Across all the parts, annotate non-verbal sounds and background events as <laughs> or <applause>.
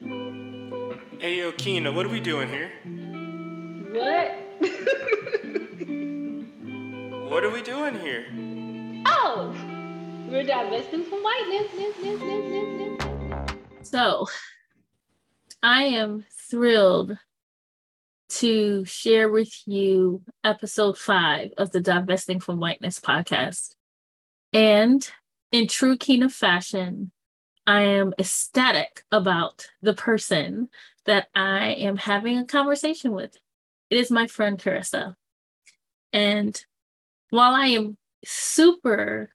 Hey, yo, Kina, what are we doing here? What? What are we doing here? oh, we're divesting from whiteness. So, I am thrilled to share with you episode five of the Divesting from Whiteness podcast. And in true Kina fashion, I am ecstatic about the person that I am having a conversation with. It is my friend Carissa. And while I am super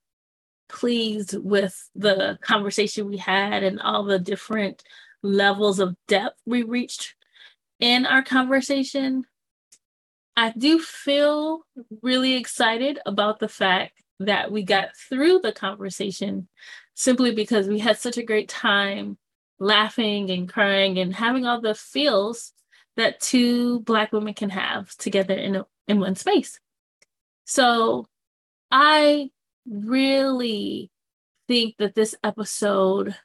pleased with the conversation we had and all the different levels of depth we reached in our conversation, I do feel really excited about the fact that we got through the conversation simply because we had such a great time laughing and crying and having all the feels that two black women can have together in a, in one space. So I really think that this episode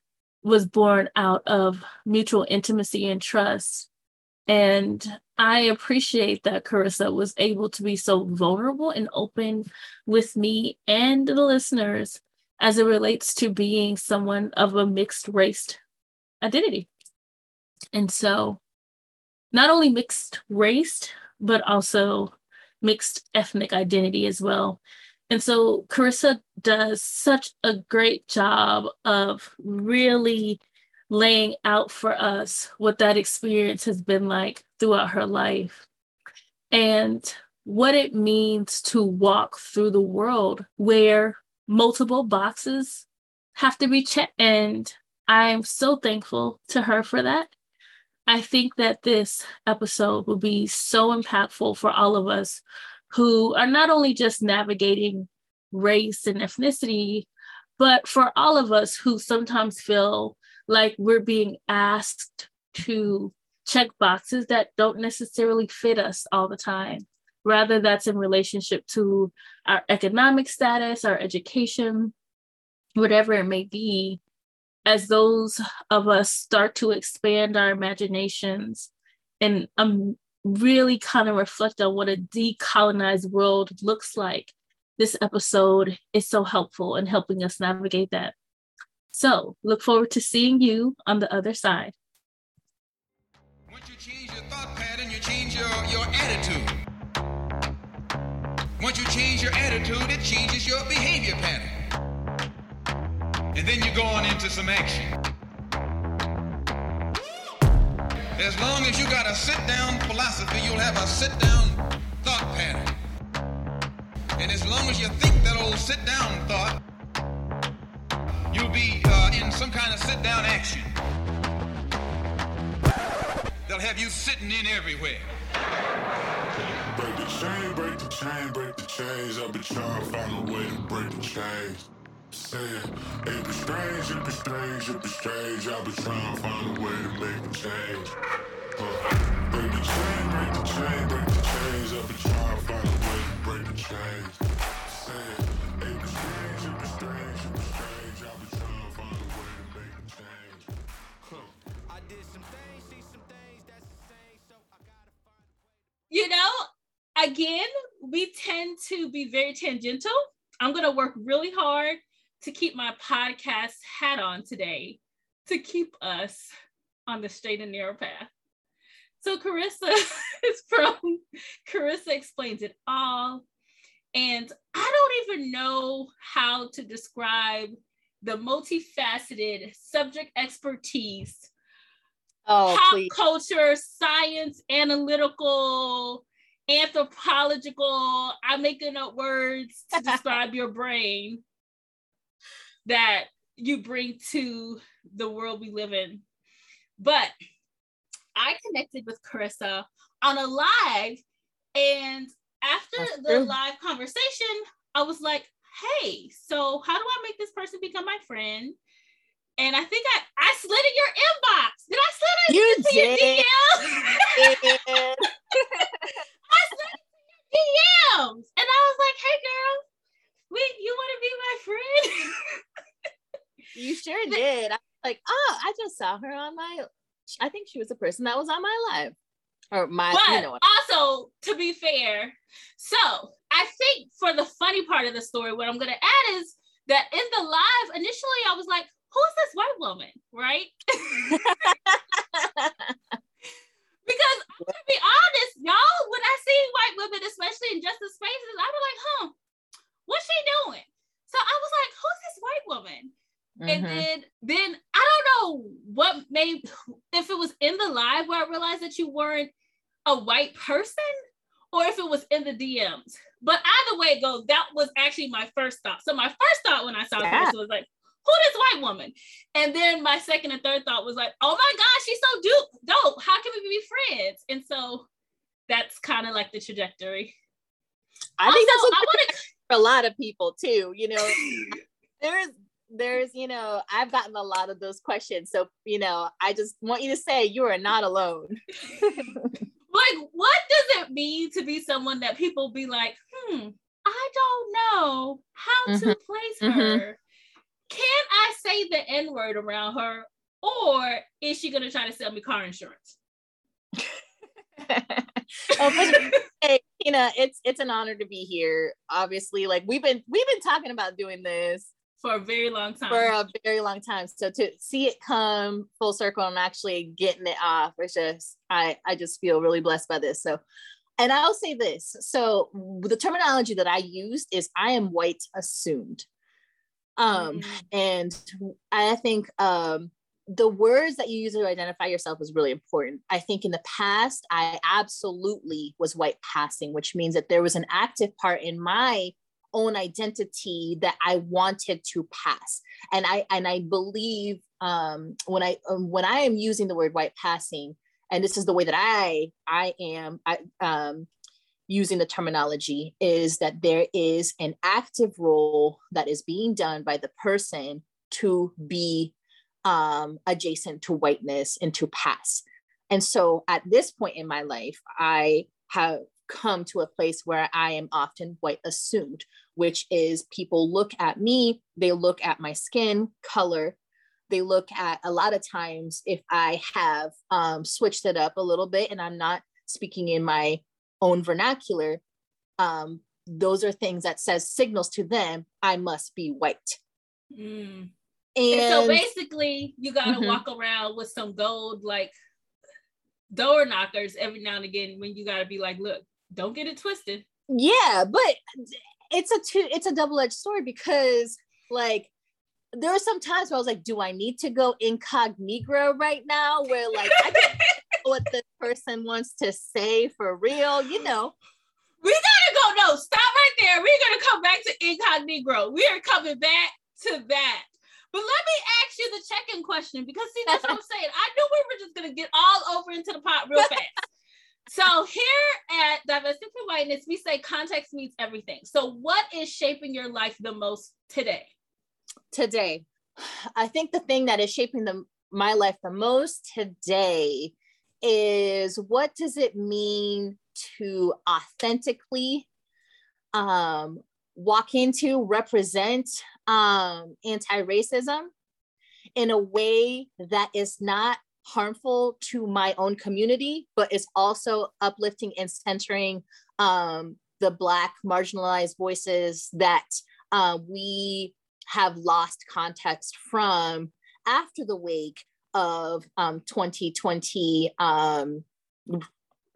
was born out of mutual intimacy and trust. And I appreciate that Carissa was able to be so vulnerable and open with me and the listeners as it relates to being someone of a mixed race identity. And so, not only mixed race, but also mixed ethnic identity as well. And so Carissa does such a great job of really laying out for us what that experience has been like throughout her life and what it means to walk through the world where multiple boxes have to be checked. And I'm so thankful to her for that. I think that this episode will be so impactful for all of us who are not only just navigating race and ethnicity, but for all of us who sometimes feel like we're being asked to check boxes that don't necessarily fit us all the time. Rather, that's in relationship to our economic status, our education, whatever it may be. As those of us start to expand our imaginations and um, really kind of reflect on what a decolonized world looks like, this episode is so helpful in helping us navigate that. So, look forward to seeing you on the other side. Once you change your thought pattern, you change your, your attitude. Once you change your attitude, it changes your behavior pattern. And then you go on into some action. As long as you got a sit down philosophy, you'll have a sit down thought pattern. And as long as you think that old sit down thought, you'll be uh, in some kind of sit down action. They'll have you sitting in everywhere. Break the chain, break the chain, break the chains. I've been trying to find a way to break the chains. Saying, it be strange, it be strange, it be strange. I've been trying to find a way to make a change. Uh, break the chain, break the chain, break the chains. I've been trying to find a way to break the chains. Saying, You know, again, we tend to be very tangential. I'm going to work really hard to keep my podcast hat on today to keep us on the straight and narrow path. So Carissa <laughs> is from Carissa Explains It All. And I don't even know how to describe the multifaceted subject expertise, Oh, pop please. culture, science, analytical, anthropological. I'm making up words to <laughs> describe your brain that you bring to the world we live in. But I connected with Carissa on a live, and after That's the true. live conversation, I was like, "Hey, so how do I make this person become my friend?" And I think I I slid in your inbox. Did I slid You into your did. DM? Yeah. <laughs> I slid into your DMs, and I was like, "Hey, girl, wait, you want to be my friend?" you sure <laughs> did. I was like, oh, I just saw her on my I think she was a person that was on my live. Or my but you know also to be fair, so I think for the funny part of the story, what I'm gonna add is that in the live, initially I was like, who's this white woman? Right? <laughs> because to be honest, y'all, when I see white women, especially in justice spaces, I was like, huh, what's she doing? So I was like, who's this white woman? And Mhm. then then I don't know what made if it was in the live where I realized that you weren't a white person or if it was in the DMs. But either way it goes, that was actually my first thought. So my first thought when I saw Yeah. this was like, who this white woman? And then my second and third thought was like, oh my gosh, she's so dope. Dope. How can we be friends? And so that's kind of like the trajectory. I think also, that's I what want to for a lot of people too. You know, <laughs> there's there's you know I've gotten a lot of those questions. So you know, I just want you to say you are not alone. <laughs> like what does it mean to be someone that people be like hmm i don't know how to place mhm. her can i say the n word around her or is she going to try to sell me car insurance <laughs> but <laughs> hey, Tina, it's it's an honor to be here. Obviously, like we've been we've been talking about doing this for a very long time for a very long time. So to see it come full circle and actually getting it off, it's just I I just feel really blessed by this. So, and I'll say this. So the terminology that I used is I am white assumed. Um, Mm. and I think um the words that you use to identify yourself is really important. I think in the past, I absolutely was white passing, which means that there was an active part in my own identity that I wanted to pass. And I and I believe um, when I um, when I am using the word white passing, and this is the way that I I am I, um, using the terminology, is that there is an active role that is being done by the person to be um, adjacent to whiteness and to pass. And so at this point in my life, I have come to a place where I am often white assumed, which is people look at me, they look at my skin color, they look at a lot of times if I have um, switched it up a little bit and I'm not speaking in my own vernacular, um, those are things that says signals to them I must be white. Mm. And, And so basically, you gotta Mhm. walk around with some gold like door knockers every now and again when you gotta be like, look, don't get it twisted. yeah but it's a two it's a double-edged sword because like there are some times where I was like, do I need to go incognito right now? Where like I don't know <laughs> what this person wants to say for real, you know. We gotta go. No, stop right there. We're gonna come back to incognito. We are coming back to that. But let me ask you the check-in question because see, that's what I'm <laughs> saying. I knew we were just gonna get all over into the pot real fast. So here at Divesting from Whiteness, we say context means everything. So what is shaping your life the most today? Today, I think the thing that is shaping the my life the most today is what does it mean to authentically um, walk into, represent um, anti-racism in a way that is not harmful to my own community, but is also uplifting and centering um, the Black marginalized voices that uh, we have lost context from after the wake of um, 2020 um,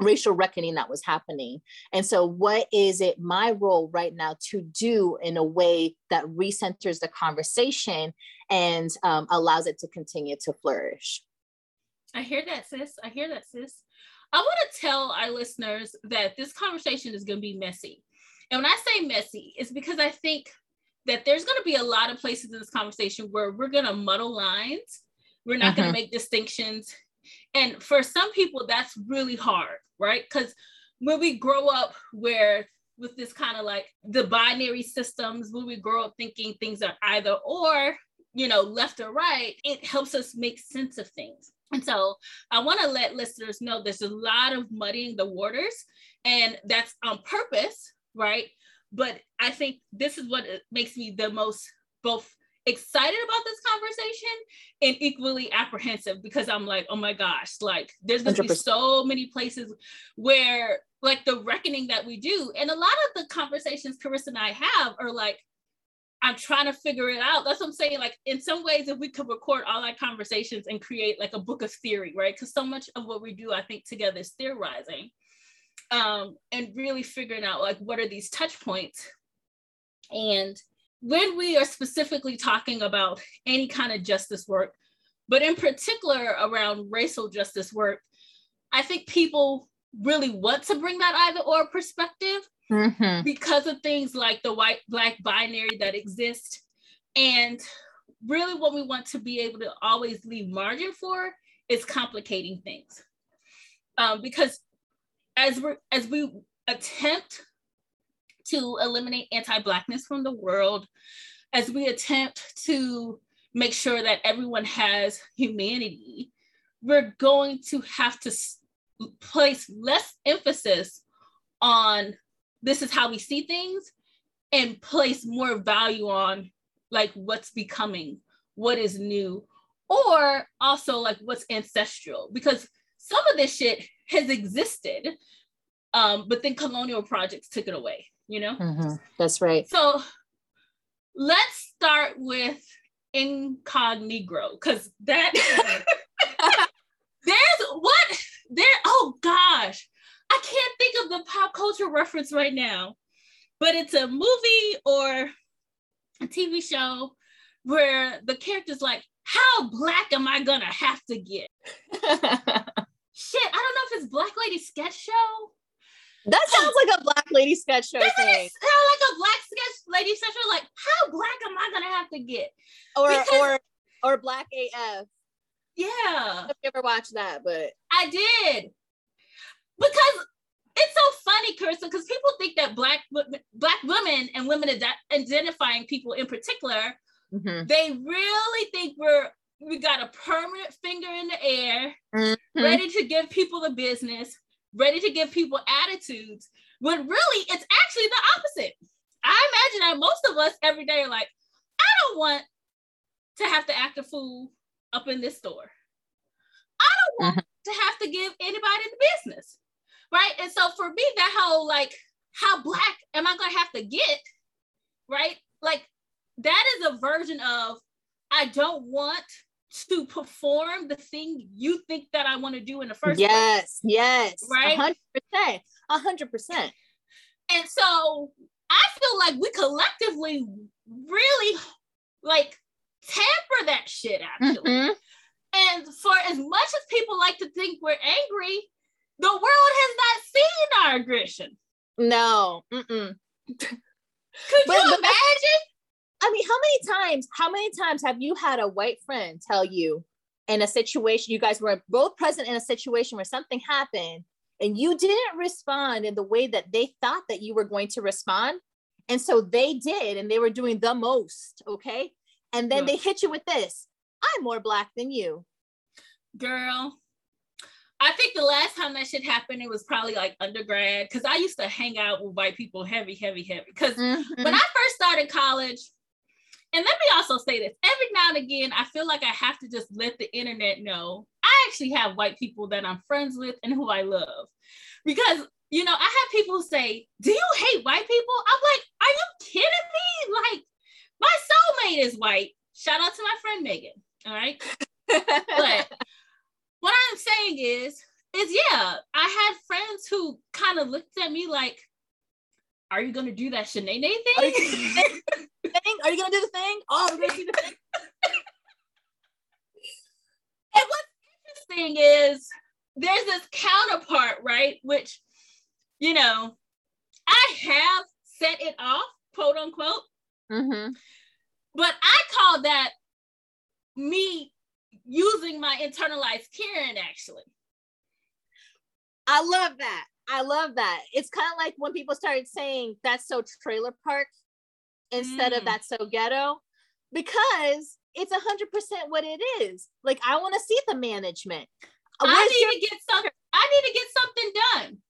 racial reckoning that was happening. And so, what is it my role right now to do in a way that recenters the conversation and um, allows it to continue to flourish? I hear that, sis. I hear that, sis. I want to tell our listeners that this conversation is going to be messy. And when I say messy, it's because I think that there's going to be a lot of places in this conversation where we're going to muddle lines. We're not going Mhm. to make distinctions. And for some people, that's really hard, right? Because when we grow up where with this kind of like the binary systems, when we grow up thinking things are either or, you know, left or right, it helps us make sense of things. And so I want to let listeners know there's a lot of muddying the waters, and that's on purpose, right? But I think this is what makes me the most both excited about this conversation and equally apprehensive because I'm like, oh my gosh, like there's gonna be 100%. so many places where like the reckoning that we do. And a lot of the conversations Carissa and I have are like, I'm trying to figure it out. That's what I'm saying. Like in some ways, if we could record all our conversations and create like a book of theory, right? Because so much of what we do, I think, together is theorizing. Um, and really figuring out like what are these touch points. And when we are specifically talking about any kind of justice work, but in particular around racial justice work, I think people really want to bring that either or perspective Mhm. because of things like the white black binary that exist and really what we want to be able to always leave margin for is complicating things um, because as we as we attempt to eliminate anti-blackness from the world as we attempt to make sure that everyone has humanity we're going to have to place less emphasis on this is how we see things and place more value on like what's becoming what is new or also like what's ancestral because some of this shit has existed um, but then colonial projects took it away you know Mhm. That's right. so let's start with incognito, because that <laughs> there's what there oh gosh i can't think of the pop culture reference right now but it's a movie or a tv show where the character's like how black am i gonna have to get <laughs> shit i don't know if it's black lady sketch show That sounds like a black lady sketch show doesn't thing. it sound like a black sketch lady sketch show like how black am i gonna have to get Or because- or or black AF. yeah I don't know if you ever watched that, but I did because it's so funny, Kirsten, because people think that black black women and women ide- identifying people in particular, Mhm. they really think we're we got a permanent finger in the air, Mhm. ready to give people the business, ready to give people attitudes. When really, it's actually the opposite. I imagine that most of us every day are like, I don't want to have to act a fool up in this store. I don't want mm-hmm. to have to give anybody the business. Right. And so for me, that whole like, how black am I gonna have to get? Right? Like that is a version of I don't want to perform the thing you think that I want to do in the first place. yes, yes, Right? hundred percent, a hundred percent. And so I feel like we collectively really like tamper that shit actually. Mhm. And for as much as people like to think we're angry, the world has not seen our aggression. No, mm-mm. Could But- you but imagine? I mean, how many times? How many times have you had a white friend tell you in a situation you guys were both present in a situation where something happened and you didn't respond in the way that they thought that you were going to respond, and so they did, and they were doing the most, okay, and then Yeah. they hit you with this: "I'm more black than you." Girl, I think the last time that shit happened, it was probably like undergrad because I used to hang out with white people heavy, heavy, heavy. Because Mhm. when I first started college, and let me also say this every now and again, I feel like I have to just let the internet know I actually have white people that I'm friends with and who I love. Because, you know, I have people say, Do you hate white people? I'm like, Are you kidding me? Like, my soulmate is white. Shout out to my friend Megan. All right. But <laughs> what I'm saying is, is yeah, I had friends who kind of looked at me like, Are you gonna do that Shanae thing? Are you thing? Are you gonna do the thing? Oh, we're gonna do the thing. And what's interesting is there's this counterpart, right? Which, you know, I have set it off, quote unquote, Mhm. but I call that me using my internalized Karen actually. I love that. I love that. It's kind of like when people started saying that's so trailer park instead of Mm. that's so ghetto, because it's a hundred percent what it is. Like I want to see the management. I need your- to get something. I need to get something done.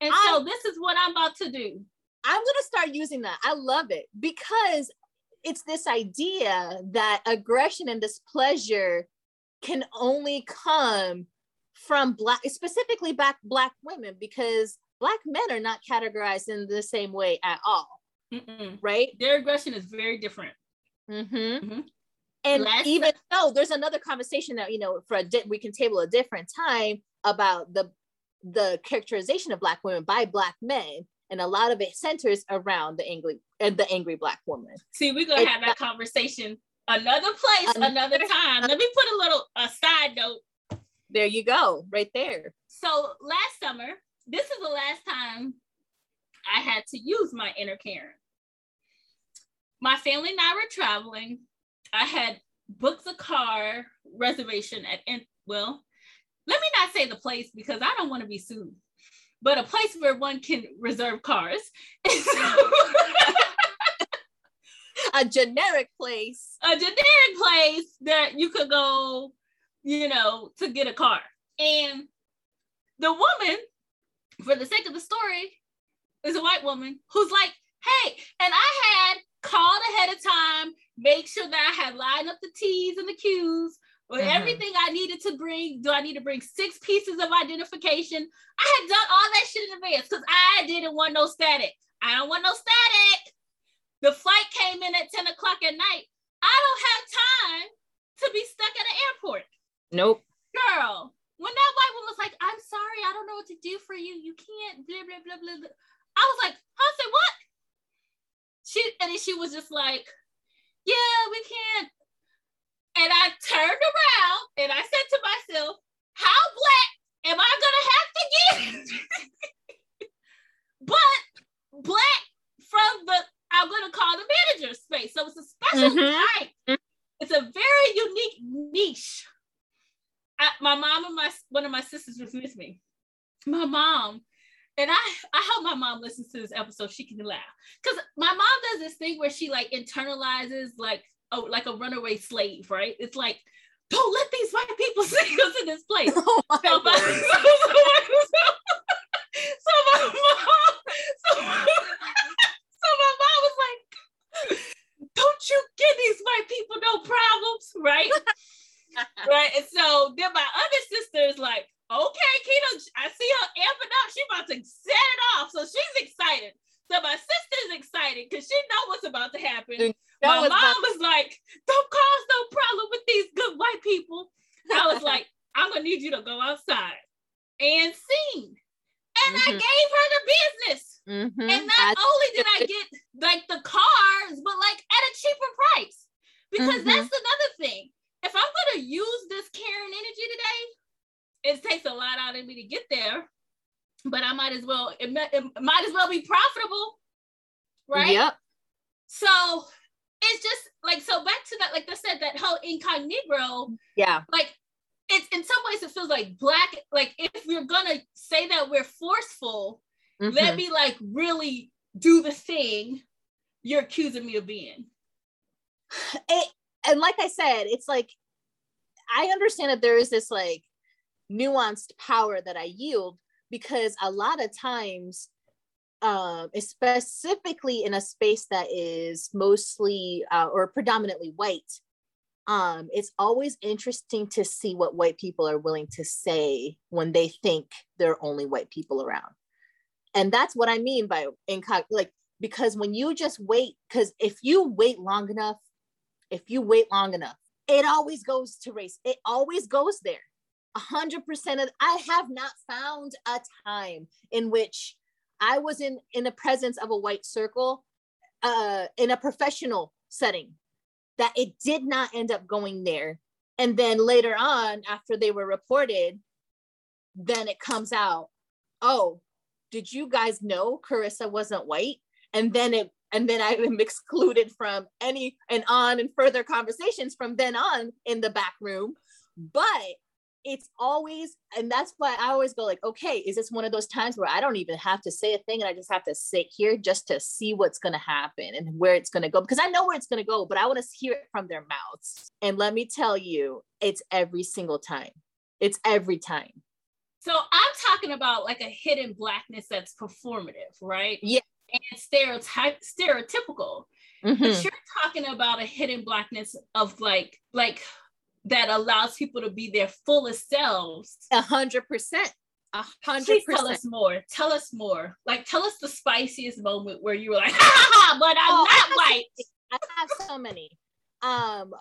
And so this is what I'm about to do. I'm gonna start using that. I love it because it's this idea that aggression and displeasure can only come from black specifically black black women because black men are not categorized in the same way at all Mm-mm. right Their aggression is very different. mm-hmm. Mhm. and Last- even though there's another conversation that you know for a di- we can table a different time about the the characterization of black women by black men and a lot of it centers around the angry and the angry black woman See, we're gonna It- have that conversation another place, another time. Let me put a little a side note. There you go right there So last summer, this is the last time I had to use my inner Karen. My family and I were traveling. I had booked a car reservation at well, let me not say the place because I don't want to be sued, but a place where one can reserve cars. <laughs> a generic place a generic place that you could go, you know, to get a car. And the woman, for the sake of the story, is a white woman who's like, hey, and I had called ahead of time, make sure that I had lined up the T's and the Q's with Mhm. everything I needed to bring. Do I need to bring six pieces of identification? I had done all that shit in advance because I didn't want no static. I don't want no static. The flight came in at 10 o'clock at night. I don't have time to be stuck at an airport. Nope Girl, when that white woman was like, I'm sorry, I don't know what to do for you. You can't, blah, blah, blah, blah. blah." I was like, huh? Said, what? She, and then she was just like, yeah, we can't. And I turned around and I said to myself, how black am I going to have to get? but black from the, I'm going to call the manager space. So it's a special Mhm. type. It's a very unique niche. I, my mom and my one of my sisters was with me. My mom and I I hope my mom listens to this episode. She can laugh because my mom does this thing where she like internalizes like oh like a runaway slave, right? It's like don't let these white people <laughs> see us in this place. <laughs> oh So my, <laughs> so, so my mom, so, so my mom was like, "Don't you give these white people no problems, right?" right. And so then my other sister is like, "Okay, Keto, I see her amping up. She about to set it off, so she's excited." So my sister's excited because she know what's about to happen. That my was mom about- was like, "Don't cause no problem with these good white people." I was like, "I'm gonna need you to go outside and sing," and I Mhm. gave her the business. Mhm. And not That's- only did I get like the cars, but like at a cheaper price, because Mhm. that's another thing. If I'm gonna use this Karen energy today, it takes a lot out of me to get there. But I might as well. It, mi- it might as well be profitable, right? Yep. So it's just like so back to that, like I said, that whole incognito, Yeah. like it's in some ways it feels like black, like if we're gonna say that we're forceful, let Mhm. me like really do the thing you're accusing me of being. it, and like I said, it's like I understand that there is this like nuanced power that I yield because a lot of times, um, specifically in a space that is mostly uh, or predominantly white, um, it's always interesting to see what white people are willing to say when they think there are only white people around. And that's what I mean by like because when you just wait, because if you wait long enough, if you wait long enough, it always goes to race. It always goes there. A hundred percent of I have not found a time in which I was in in the presence of a white circle uh in a professional setting that it did not end up going there. And then later on, after they were reported, then it comes out, oh, did you guys know Carissa wasn't white? And then it and then I'm excluded from any and on and further conversations from then on in the back room. But it's always, and that's why I always go like, okay, is this one of those times where I don't even have to say a thing and I just have to sit here just to see what's gonna happen and where it's gonna go? Because I know where it's gonna go, but I want to hear it from their mouths. And let me tell you, it's every single time. It's every time. So I'm talking about like a hidden blackness that's performative, right? Yeah. And stereotype stereotypical. Mhm. But you're talking about a hidden blackness of like, like that allows people to be their fullest selves. A hundred percent. A hundred Please tell percent. us more. Tell us more. Like, tell us the spiciest moment where you were like, <laughs> ha ha ha, but I'm Oh, not white. I have so many. Um,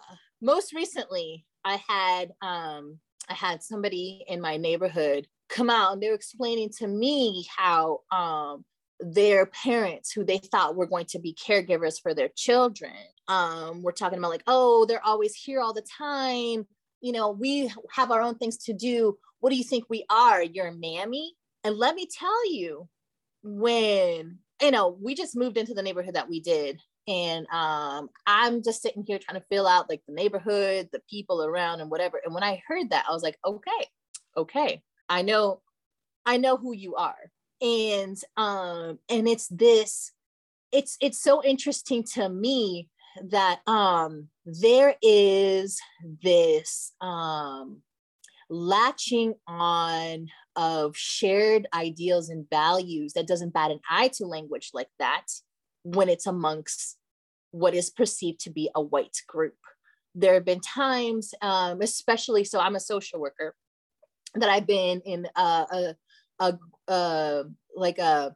most recently, I had um, I had somebody in my neighborhood come out and they were explaining to me how um their parents who they thought were going to be caregivers for their children um we're talking about like oh they're always here all the time. You know we have our own things to do. What do you think we are? Your mammy? And let me tell you when you know we just moved into the neighborhood that we did. And um i'm just sitting here trying to fill out like the neighborhood the people around and whatever. And when i heard that i was like okay okay. I know i know who you are and um and it's this it's it's so interesting to me that um there is this um latching on of shared ideals and values that doesn't bat an eye to language like that when it's amongst what is perceived to be a white group. There have been times, um, especially, so I'm a social worker, that I've been in a, a, a, a like a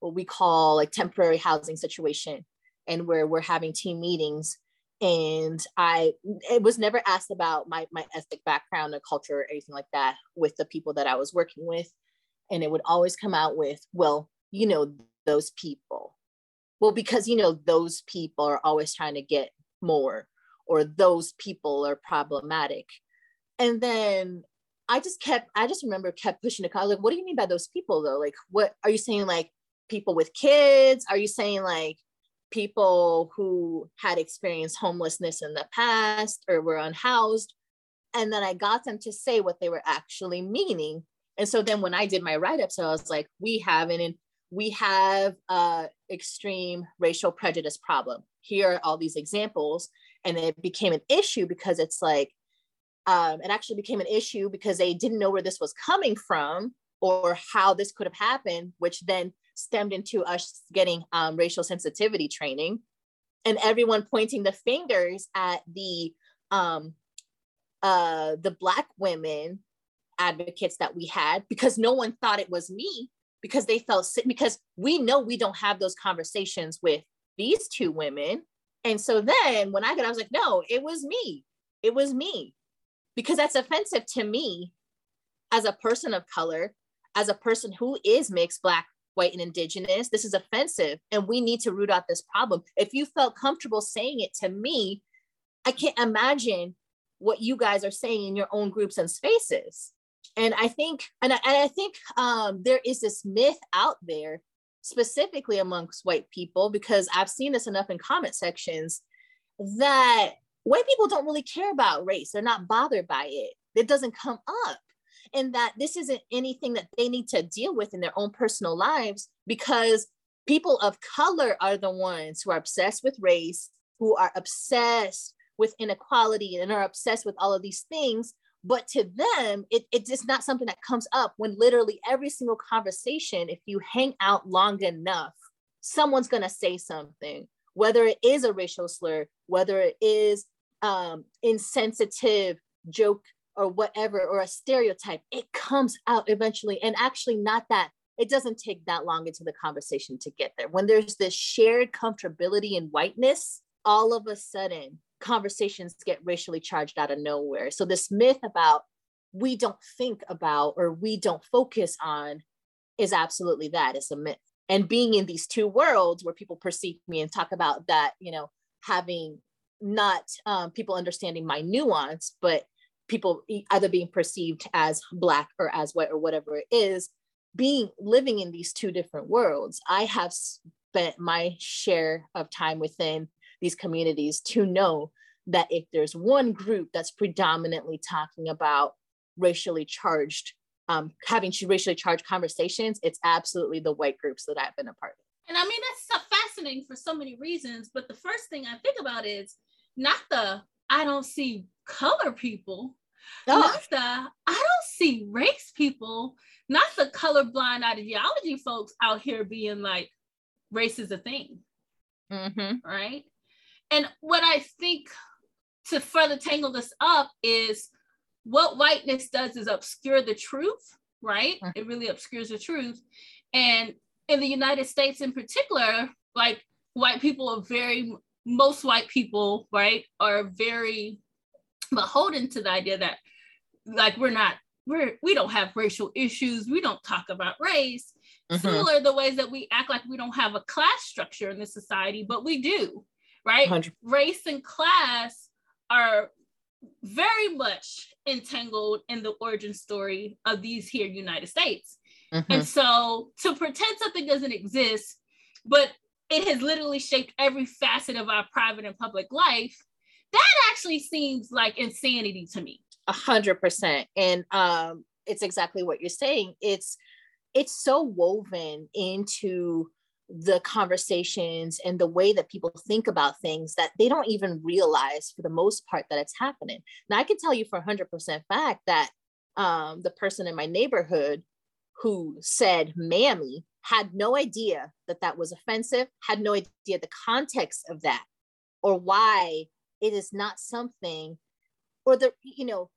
what we call like temporary housing situation, and where we're having team meetings, and I it was never asked about my my ethnic background or culture or anything like that with the people that I was working with, and it would always come out with, well, you know, those people. Well because you know those people are always trying to get more or those people are problematic. And then i just kept i just remember kept pushing the car like what do you mean by those people though? Like what are you saying like people with kids? Are you saying like people who had experienced homelessness in the past or were unhoused? And then i got them to say what they were actually meaning. And so then when i did my write-up so i was like we have an we have a extreme racial prejudice problem. Here are all these examples, and it became an issue because it's like um, it actually became an issue because they didn't know where this was coming from or how this could have happened, which then stemmed into us getting um, racial sensitivity training, and everyone pointing the fingers at the um, uh, the black women advocates that we had because no one thought it was me because they felt sick because we know we don't have those conversations with these two women. And so then when I got, I was like, no, it was me. It was me. Because that's offensive to me as a person of color, as a person who is mixed, black, white, and indigenous. This is offensive. And we need to root out this problem. If you felt comfortable saying it to me, I can't imagine what you guys are saying in your own groups and spaces and i think and I, and I think um, there is this myth out there specifically amongst white people because i've seen this enough in comment sections that white people don't really care about race. They're not bothered by it. It doesn't come up. And that this isn't anything that they need to deal with in their own personal lives because people of color are the ones who are obsessed with race who are obsessed with inequality and are obsessed with all of these things. But to them it, it's just not something that comes up when literally every single conversation if you hang out long enough someone's going to say something whether it is a racial slur whether it is um, insensitive joke or whatever or a stereotype it comes out eventually and actually not that it doesn't take that long into the conversation to get there when there's this shared comfortability in whiteness all of a sudden conversations get racially charged out of nowhere. So this myth about we don't think about or we don't focus on is absolutely that. It's a myth. And being in these two worlds where people perceive me and talk about that, you know, having not um, people understanding my nuance, but people either being perceived as black or as white or whatever it is, being living in these two different worlds. I have spent my share of time within these communities to know that if there's one group that's predominantly talking about racially charged, um, having racially charged conversations, it's absolutely the white groups that I've been a part of. And I mean, that's so fascinating for so many reasons. But the first thing I think about is not the I don't see color people, Oh, not the I don't see race people, not the colorblind ideology folks out here being like race is a thing. Mm-hmm. right? And what I think to further tangle this up is what whiteness does is obscure the truth, right? Mhm. It really obscures the truth. And in the United States in particular, like white people are very, most white people, right, are very beholden to the idea that like we're not, we're, we don't have racial issues, we don't talk about race. Mhm. Similar the ways that we act like we don't have a class structure in this society, but we do, right? 100 race and class are very much entangled in the origin story of these here United States. Mhm. And so to pretend something doesn't exist, but it has literally shaped every facet of our private and public life, that actually seems like insanity to me. A hundred percent. And um, it's exactly what you're saying. It's it's so woven into the conversations and the way that people think about things that they don't even realize for the most part that it's happening. Now I can tell you for a hundred percent fact that um, the person in my neighborhood who said mammy had no idea that that was offensive, had no idea the context of that or why it is not something or the you know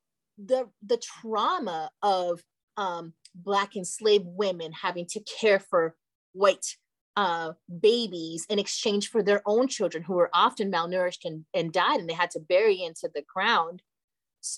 the the trauma of um black enslaved women having to care for white uh babies in exchange for their own children who were often malnourished and, and died and they had to bury into the ground.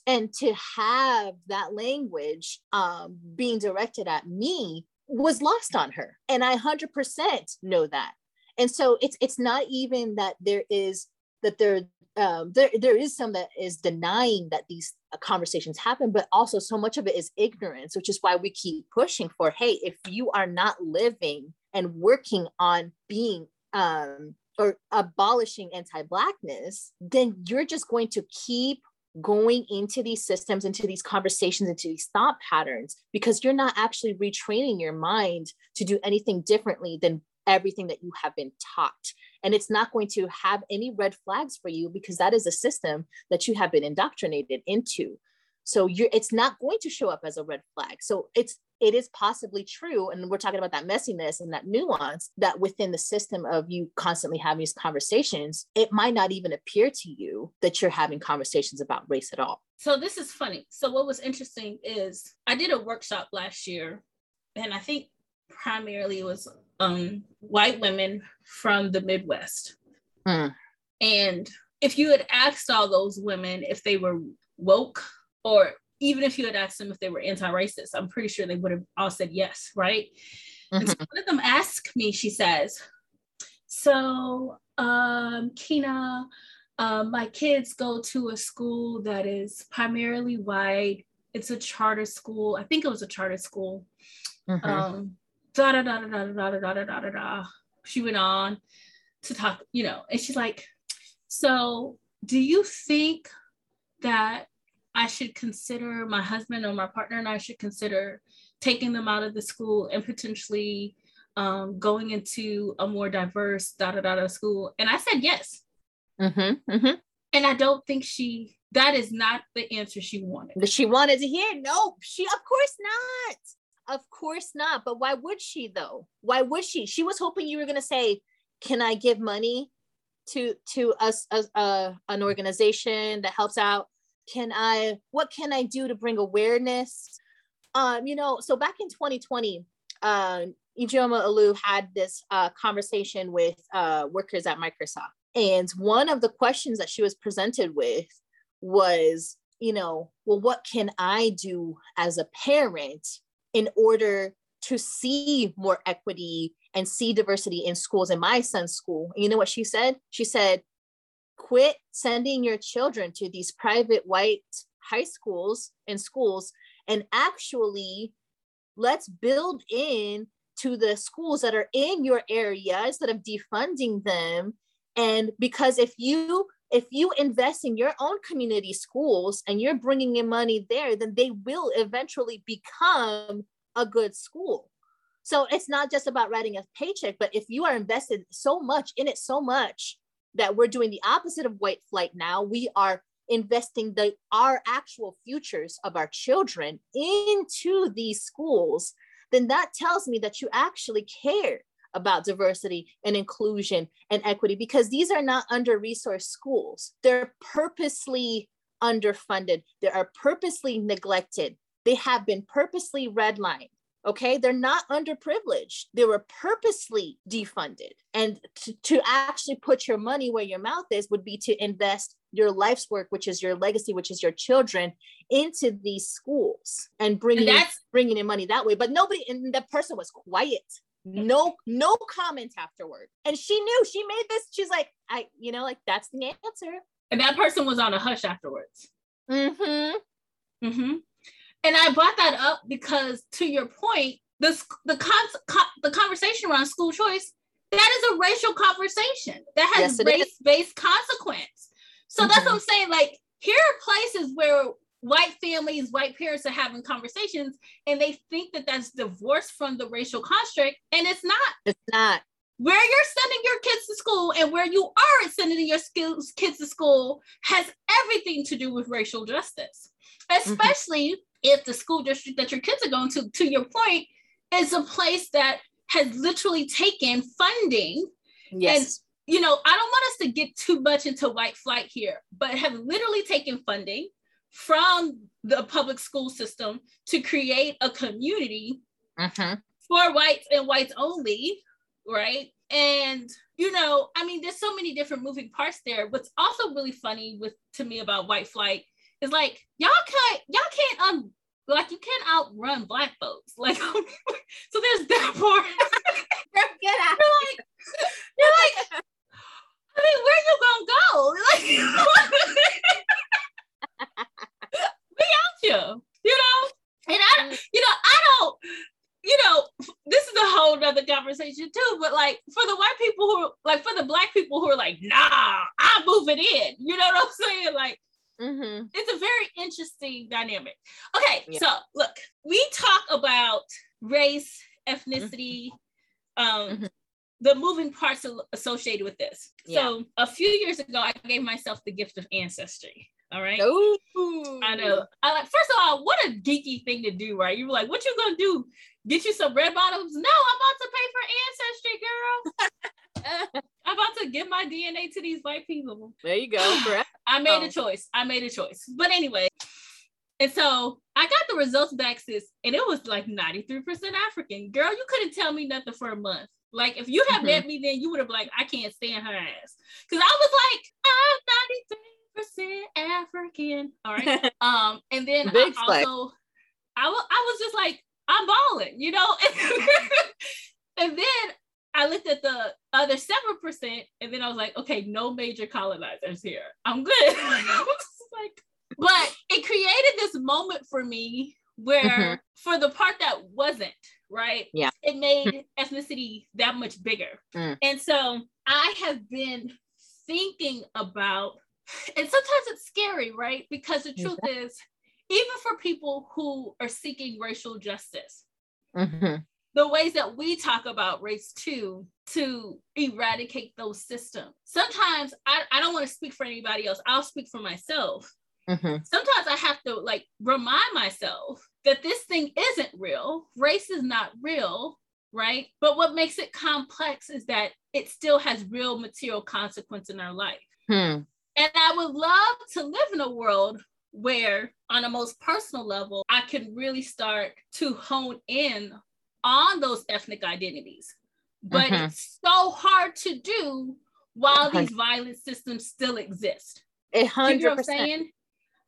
And to have that language um being directed at me was lost on her and i 100% know that. And so it's it's not even that there is that there um, there there is some that is denying that these uh, conversations happen, but also so much of it is ignorance, which is why we keep pushing for, hey, if you are not living and working on being um, or abolishing anti-blackness, then you're just going to keep going into these systems, into these conversations, into these thought patterns, because you're not actually retraining your mind to do anything differently than everything that you have been taught. And it's not going to have any red flags for you because that is a system that you have been indoctrinated into. So you're it's not going to show up as a red flag. So it's it is possibly true and we're talking about that messiness and that nuance that within the system of you constantly having these conversations it might not even appear to you that you're having conversations about race at all So this is funny. So what was interesting is I did a workshop last year, and I think primarily it was um, white women from the Midwest. Mm. And if you had asked all those women if they were woke, or even if you had asked them if they were anti-racist, I'm pretty sure they would have all said yes, right? And so one of them asked me, she says, "So, um, Kina, um, my kids go to a school that is primarily white. It's a charter school. I think it was a charter school. Mhm. Um, da da da da da da da da da da da. She went on to talk, you know, and she's like, "So, do you think that I should consider my husband or my partner and I should consider taking them out of the school and potentially um, going into a more diverse da da da da school?" And I said yes. Mhm, mhm. And I don't think she, that is not the answer she wanted. she wanted to hear. No, she of course not. Of course not. But why would she though? Why would she? She was hoping you were gonna say, "Can I give money to to us as uh, an organization that helps out? Can I? What can I do to bring awareness?" Um, you know, so back in 2020, uh, Ijeoma Oluo had this uh, conversation with uh, workers at Microsoft, and one of the questions that she was presented with was you know, well, what can I do as a parent in order to see more equity and see diversity in schools in my son's school? And you know what she said? She said, quit sending your children to these private white high schools and schools and actually let's build in to the schools that are in your area instead of defunding them. And because if you if you invest in your own community schools and you're bringing in money there then they will eventually become a good school. So it's not just about writing a paycheck but if you are invested so much in it so much that we're doing the opposite of white flight now we are investing the our actual futures of our children into these schools then that tells me that you actually care about diversity and inclusion and equity because these are not under resourced schools. They're purposely underfunded, they are purposely neglected, they have been purposely redlined. Okay, they're not underprivileged. They were purposely defunded. And to, to actually put your money where your mouth is would be to invest your life's work, which is your legacy, which is your children, into these schools and bringing And in, that's- bringing in money that way. But nobody, and the person was quiet. No, no comment afterward. And she knew she made this. She's like, I, you know, like that's the answer. And that person was on a hush afterwards. Mm-hmm. hmm And I brought that up because, to your point, the the con- co- the conversation around school choice that is a racial conversation that has Yes, race based consequence. So that's what mm-hmm. I'm saying. Like, here are places where white families, white parents are having conversations, and they think that that's divorced from the racial construct, and it's not. It's not. Where you're sending your kids to school and where you aren't sending your skills, kids to school has everything to do with racial justice, mm-hmm. especially if the school district that your kids are going to, to your point, is a place that has literally taken funding. Yes. You know, I don't want us to get too much into white flight here, but have literally taken funding from the public school system to create a community Mhm. for whites and whites only, right? And you know, I mean, there's so many different moving parts there. What's also really funny with to me about white flight is like y'all can't y'all can't um like you can't outrun black folks. Like <laughs> so there's that part. <laughs> Get out. you're like you're like I mean, where you gonna go? Like <laughs> we out here, you know? And I you know, I don't you know, this is a whole nother conversation too. But like for the white people who like for the black people who are like, nah, I'm moving in. You know what I'm saying? Like Mm-hmm. it's a very interesting dynamic. Okay, Yeah. so look, we talk about race, ethnicity, um, Mhm. the moving parts associated with this. Yeah. So a few years ago, I gave myself the gift of ancestry. All right. Ooh. I know. I like. First of all, what a geeky thing to do, right? You were like, "What you gonna do? Get you some red bottoms?" No, I'm about to pay for ancestry, girl. <laughs> I'm about to give my DNA to these white people. There you go. <sighs> I made Oh. a choice. I made a choice. But anyway, and so I got the results back, sis, and it was like 93% African. Girl, you couldn't tell me nothing for a month. Like if you had Mhm. met me then, you would have like, I can't stand her ass. Cause I was like, I'm 93% African. All right. <laughs> um, and then Big I also I wa- I was just like, I'm balling, you know? <laughs> and then I looked at the other seven percent, and then I was like, okay, no major colonizers here. I'm good. <laughs> Like, but it created this moment for me where, Mhm. for the part that wasn't right, Yeah. it made ethnicity that much bigger. Mm. And so I have been thinking about, and sometimes it's scary, right? Because the truth is, even for people who are seeking racial justice, Mhm. the ways that we talk about race too to eradicate those systems. Sometimes I, I don't want to speak for anybody else. I'll speak for myself. Mhm. Sometimes I have to like remind myself that this thing isn't real. Race is not real, right? But what makes it complex is that it still has real material consequence in our life. Hmm. And I would love to live in a world where, on a most personal level, I can really start to hone in on those ethnic identities. But Mhm. it's so hard to do while these violent systems still exist. A You know what hundred percent.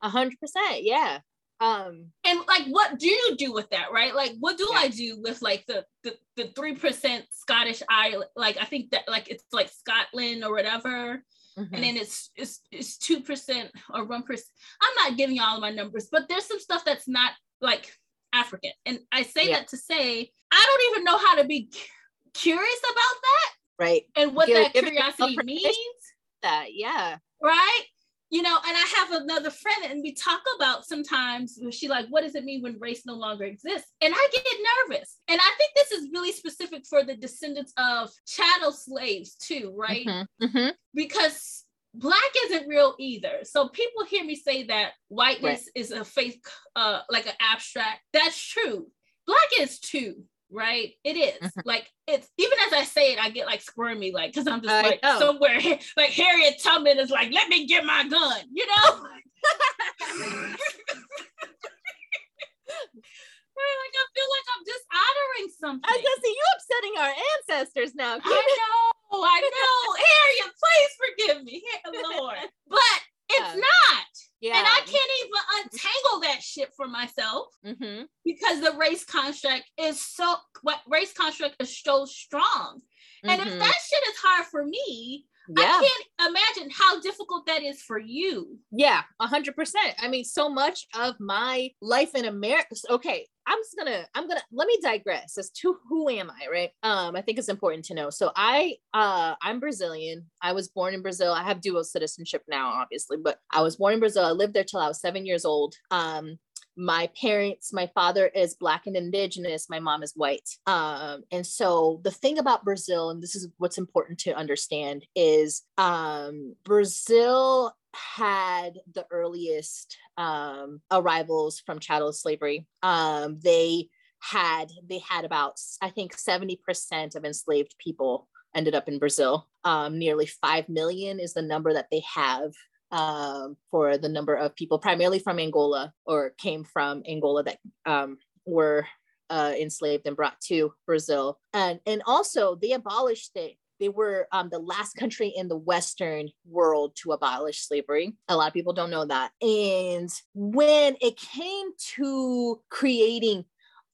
A hundred percent. Yeah. Um. And like, what do you do with that, right? Like, what do Yeah. I do with like the the the three percent Scottish island? Like, I think that like it's like Scotland or whatever. Mhm. and then it's it's it's two percent or one percent. I'm not giving you all of my numbers, but there's some stuff that's not like African, and I say Yeah. that to say I don't even know how to be cu- curious about that right. and what that curiosity means, That. Yeah. right? You know, and I have another friend, and we talk about sometimes she like, what does it mean when race no longer exists? And I get nervous, and I think this is really specific for the descendants of chattel slaves too, right? Mhm. Mhm. because black isn't real either. So people hear me say that whiteness is a fake, uh, like an abstract. That's true. Black is too, right? It is. Mhm. like it's even as I say it, I get like squirmy, like because I'm just I like know. somewhere <laughs> like Harriet Tubman is like, let me get my gun, you know? <laughs> Right, like I feel like I'm dishonoring something. I gonna you upsetting our ancestors now. I know, I know. <laughs> Harriet, please forgive me, Lord. But it's Yeah. not. Yeah. And I can't even untangle that shit for myself Mm-hmm. because the race construct is so what race construct is so strong. And if that shit is hard for me, Mm-hmm. Yeah. I can't imagine how difficult that is for you. Yeah, a hundred percent. I mean, so much of my life in America. Okay, I'm just gonna, I'm gonna let me digress as to who am I, right? Um, I think it's important to know. So I, uh, I'm Brazilian. I was born in Brazil. I have dual citizenship now, obviously, but I was born in Brazil. I lived there till I was seven years old. Um, my parents, my father is black and indigenous, my mom is white. Um, and so the thing about Brazil, and this is what's important to understand, is um, Brazil had the earliest um, arrivals from chattel slavery. Um, they had they had about I think 70% of enslaved people ended up in Brazil. Um, nearly 5 million is the number that they have um, for the number of people, primarily from Angola or came from Angola that um, were uh, enslaved and brought to Brazil. And, and also, they abolished it. They were um, the last country in the Western world to abolish slavery. A lot of people don't know that. And when it came to creating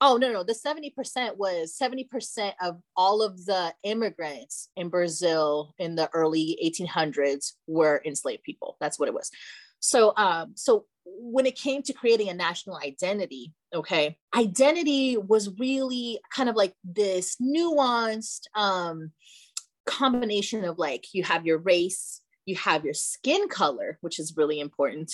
Oh no, no, the 70% was 70% of all of the immigrants in Brazil in the early 1800s were enslaved people. That's what it was. So um so when it came to creating a national identity, okay, identity was really kind of like this nuanced um combination of like you have your race, you have your skin color, which is really important,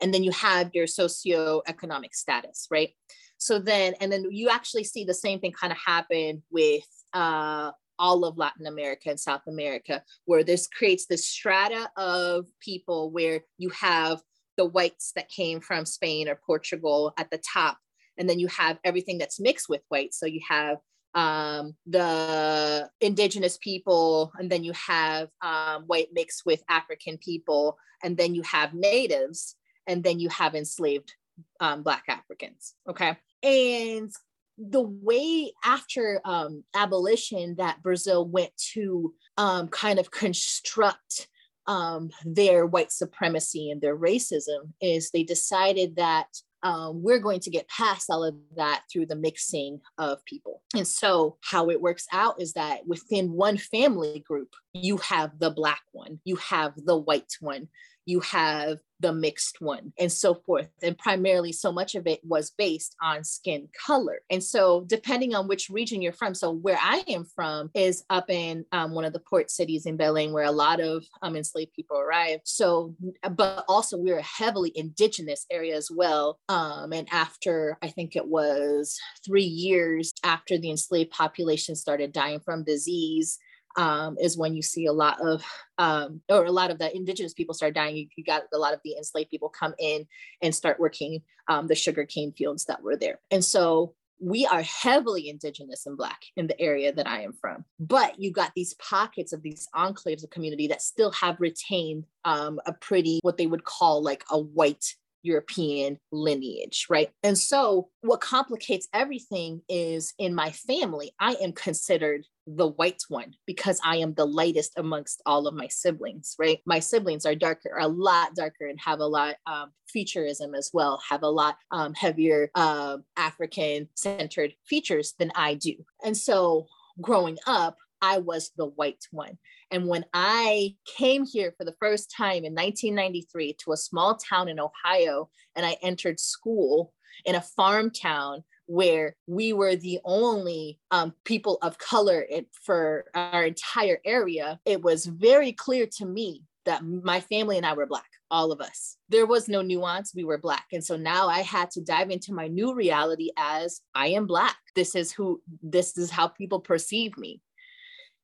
and then you have your socioeconomic status, right? So then, and then you actually see the same thing kind of happen with uh, all of Latin America and South America, where this creates this strata of people where you have the whites that came from Spain or Portugal at the top, and then you have everything that's mixed with white. So you have um, the indigenous people, and then you have um, white mixed with African people, and then you have natives, and then you have enslaved um, Black Africans. Okay. And the way after um, abolition that Brazil went to um, kind of construct um, their white supremacy and their racism is they decided that um, we're going to get past all of that through the mixing of people. And so, how it works out is that within one family group, you have the Black one, you have the white one, you have the mixed one, and so forth. And primarily, so much of it was based on skin color. And so, depending on which region you're from, so where I am from is up in um, one of the port cities in Belém, where a lot of um, enslaved people arrived. So, but also we're a heavily indigenous area as well. Um, and after, I think it was three years after the enslaved population started dying from disease, um, is when you see a lot of, um, or a lot of the indigenous people start dying. You, you got a lot of the enslaved people come in and start working um, the sugar cane fields that were there. And so we are heavily indigenous and black in the area that I am from. But you got these pockets of these enclaves of community that still have retained um, a pretty, what they would call like a white European lineage, right? And so, what complicates everything is in my family, I am considered the white one because I am the lightest amongst all of my siblings, right? My siblings are darker, a lot darker, and have a lot um, featureism as well, have a lot um, heavier uh, African centered features than I do. And so, growing up, I was the white one. And when I came here for the first time in 1993 to a small town in Ohio, and I entered school in a farm town where we were the only um, people of color in, for our entire area, it was very clear to me that my family and I were Black, all of us. There was no nuance, we were Black. And so now I had to dive into my new reality as I am Black. This is who, this is how people perceive me.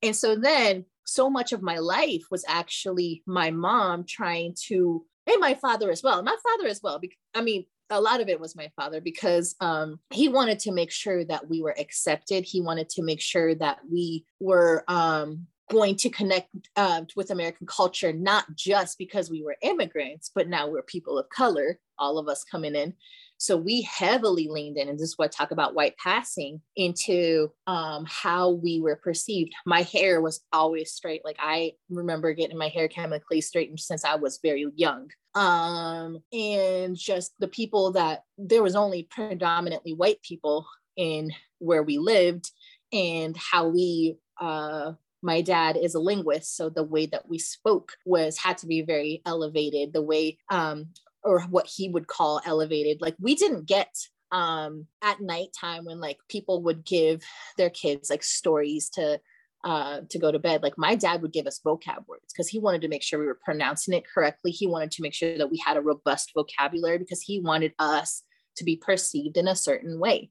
And so then so much of my life was actually my mom trying to, and my father as well. My father as well. Because, I mean, a lot of it was my father because um, he wanted to make sure that we were accepted. He wanted to make sure that we were um, going to connect uh, with American culture, not just because we were immigrants, but now we're people of color, all of us coming in. So we heavily leaned in, and this is what I talk about white passing into um, how we were perceived. My hair was always straight. Like I remember getting my hair chemically straightened since I was very young. Um, and just the people that there was only predominantly white people in where we lived, and how we uh, my dad is a linguist so the way that we spoke was had to be very elevated the way um, or what he would call elevated. Like we didn't get um at nighttime when like people would give their kids like stories to uh to go to bed like my dad would give us vocab words because he wanted to make sure we were pronouncing it correctly he wanted to make sure that we had a robust vocabulary because he wanted us to be perceived in a certain way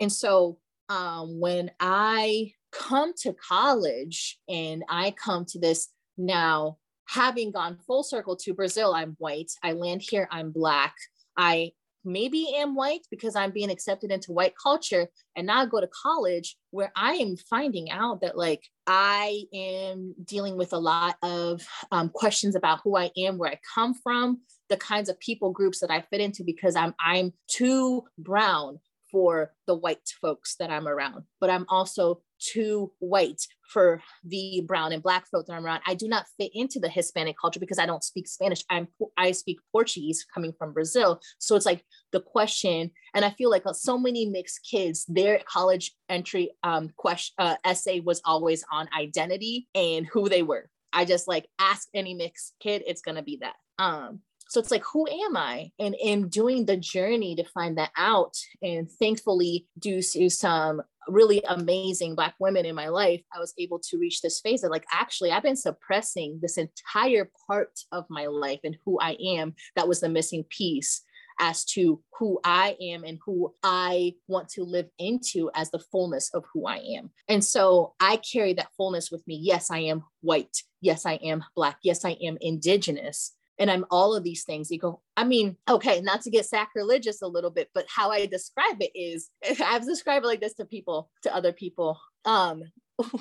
and so um when i come to college and i come to this now having gone full circle to Brazil, I'm white. I land here, I'm black. I maybe am white because I'm being accepted into white culture. And now I go to college where I am finding out that like I am dealing with a lot of um, questions about who I am, where I come from, the kinds of people groups that I fit into because I'm I'm too brown for the white folks that I'm around, but I'm also too white for the brown and black folks that I'm around. I do not fit into the Hispanic culture because I don't speak Spanish. I'm I speak Portuguese coming from Brazil. So it's like the question, and I feel like uh, so many mixed kids, their college entry um, question uh, essay was always on identity and who they were. I just like ask any mixed kid, it's gonna be that. Um, so it's like who am i and in doing the journey to find that out and thankfully due to some really amazing black women in my life i was able to reach this phase of like actually i've been suppressing this entire part of my life and who i am that was the missing piece as to who I am and who I want to live into as the fullness of who I am. And so I carry that fullness with me. Yes, I am white. Yes, I am Black. Yes, I am Indigenous and I'm all of these things. You go, I mean, okay, not to get sacrilegious a little bit, but how I describe it is <laughs> I've described it like this to people, to other people. Um, <laughs>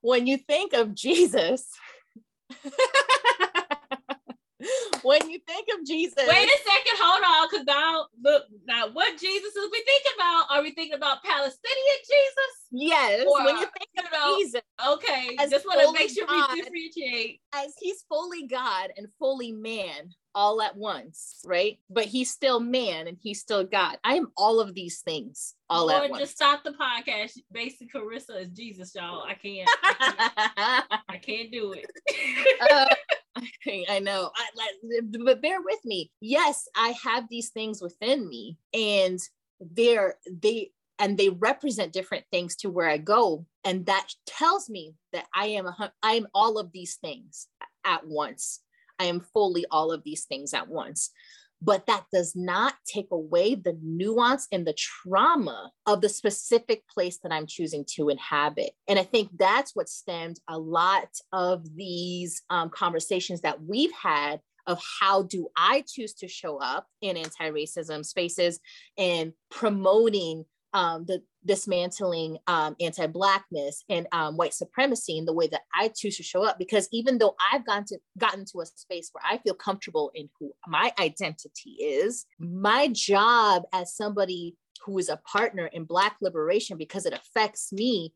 when you think of Jesus, <laughs> <laughs> when you think of Jesus. Wait a second, hold on, because now look now what Jesus is we thinking about? Are we thinking about Palestinian Jesus? Yes. Or, when you think you of know, Jesus, Okay, As just want to make sure God. we differentiate. as he's fully God and fully man all at once, right? But he's still man and he's still God. I am all of these things all or at once. just stop the podcast. Basically, Carissa is Jesus, y'all. I can't. I can't, I can't do it. <laughs> Uh, <laughs> I know. I, but bear with me. Yes, I have these things within me, and they're they and they represent different things to where I go, and that tells me that I am a I am all of these things at once. I am fully all of these things at once. But that does not take away the nuance and the trauma of the specific place that I'm choosing to inhabit. And I think that's what stemmed a lot of these um, conversations that we've had of how do I choose to show up in anti-racism spaces and promoting um, the dismantling um, anti-blackness and um, white supremacy in the way that I choose to show up. Because even though I've gotten to gotten to a space where I feel comfortable in who my identity is, my job as somebody who is a partner in Black liberation, because it affects me,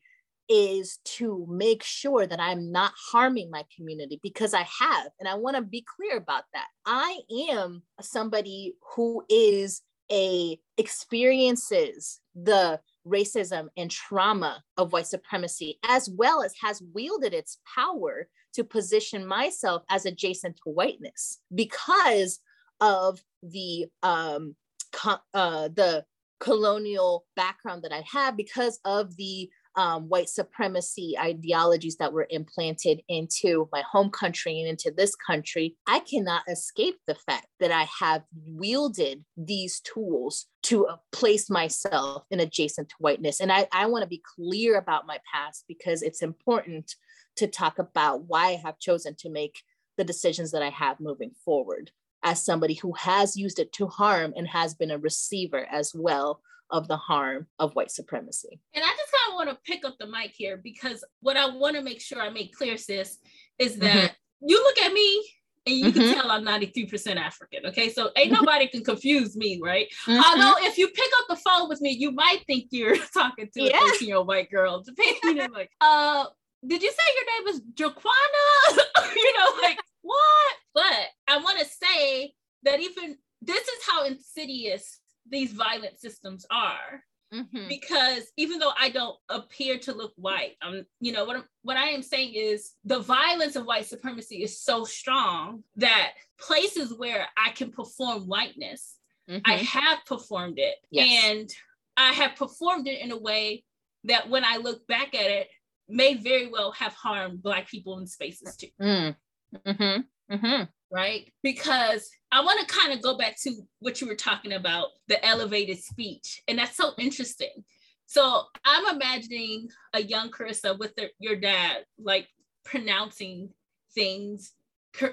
is to make sure that I'm not harming my community because I have. And I want to be clear about that. I am somebody who is a experiences the racism and trauma of white supremacy as well as has wielded its power to position myself as adjacent to whiteness because of the um co- uh the colonial background that I have because of the um, white supremacy ideologies that were implanted into my home country and into this country, I cannot escape the fact that I have wielded these tools to uh, place myself in adjacent to whiteness. And I, I want to be clear about my past because it's important to talk about why I have chosen to make the decisions that I have moving forward. as somebody who has used it to harm and has been a receiver as well of the harm of white supremacy. And I just kind of want to pick up the mic here because what I want to make sure I make clear, sis, is that mm-hmm. you look at me and you mm-hmm. can tell I'm 93% African. Okay. So <laughs> ain't mm-hmm. nobody can confuse me, right? Mm-hmm. Although if you pick up the phone with me, you might think you're <laughs> talking to yeah. a 13 year old white girl, depending on like, uh, did you say your name was Jaquana? <laughs> you know, like what? But I want to say that even this is how insidious these violent systems are. Mm-hmm. Because even though I don't appear to look white, um, you know what I'm, what I am saying is the violence of white supremacy is so strong that places where I can perform whiteness, mm-hmm. I have performed it, yes. and I have performed it in a way that when I look back at it, may very well have harmed Black people in spaces too. Mm. Mm-hmm. Mm-hmm. Right? Because I want to kind of go back to what you were talking about the elevated speech. And that's so interesting. So I'm imagining a young Carissa with the, your dad, like pronouncing things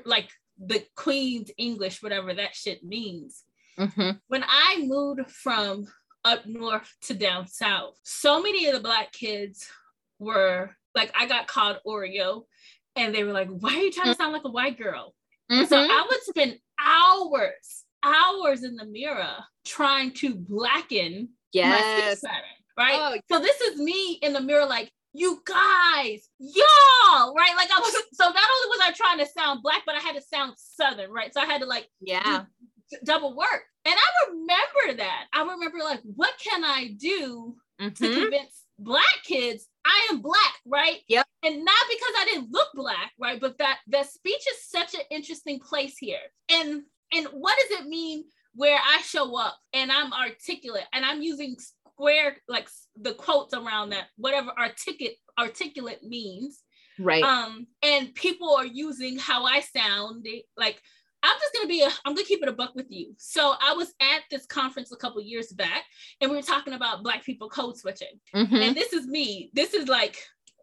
like the Queen's English, whatever that shit means. Mm-hmm. When I moved from up north to down south, so many of the Black kids were like, I got called Oreo and they were like, "Why are you trying to sound like a white girl?" Mm-hmm. So I would spend hours, hours in the mirror trying to blacken yes. my pattern. Right. Oh, so this is me in the mirror, like, you guys, y'all, right? Like I was <laughs> so not only was I trying to sound black, but I had to sound southern, right? So I had to like yeah double work. And I remember that. I remember like, what can I do mm-hmm. to convince black kids I am black, right? Yep. And not because I didn't look black, right? But that that speech is such an interesting place here. And and what does it mean where I show up and I'm articulate and I'm using square like the quotes around that, whatever articulate articulate means. Right. Um, and people are using how I sound, like I'm just gonna be a, I'm gonna keep it a buck with you. So I was at this conference a couple years back, and we were talking about black people code switching. Mm-hmm. And this is me. This is like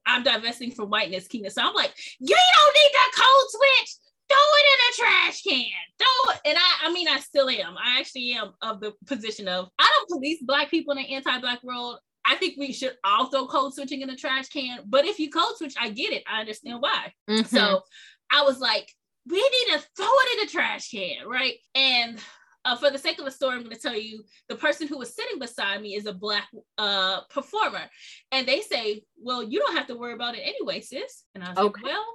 I'm divesting from whiteness, Kina. So I'm like, you don't need that code switch. Throw it in a trash can. Throw it. And I, I mean, I still am. I actually am of the position of I don't police black people in an anti-black world. I think we should all throw code switching in the trash can. But if you code switch, I get it. I understand why. Mm-hmm. So I was like, we need to throw it in the trash can, right? And uh, for the sake of the story, I'm going to tell you the person who was sitting beside me is a black uh, performer, and they say, "Well, you don't have to worry about it anyway, sis." And I was okay. like, "Well,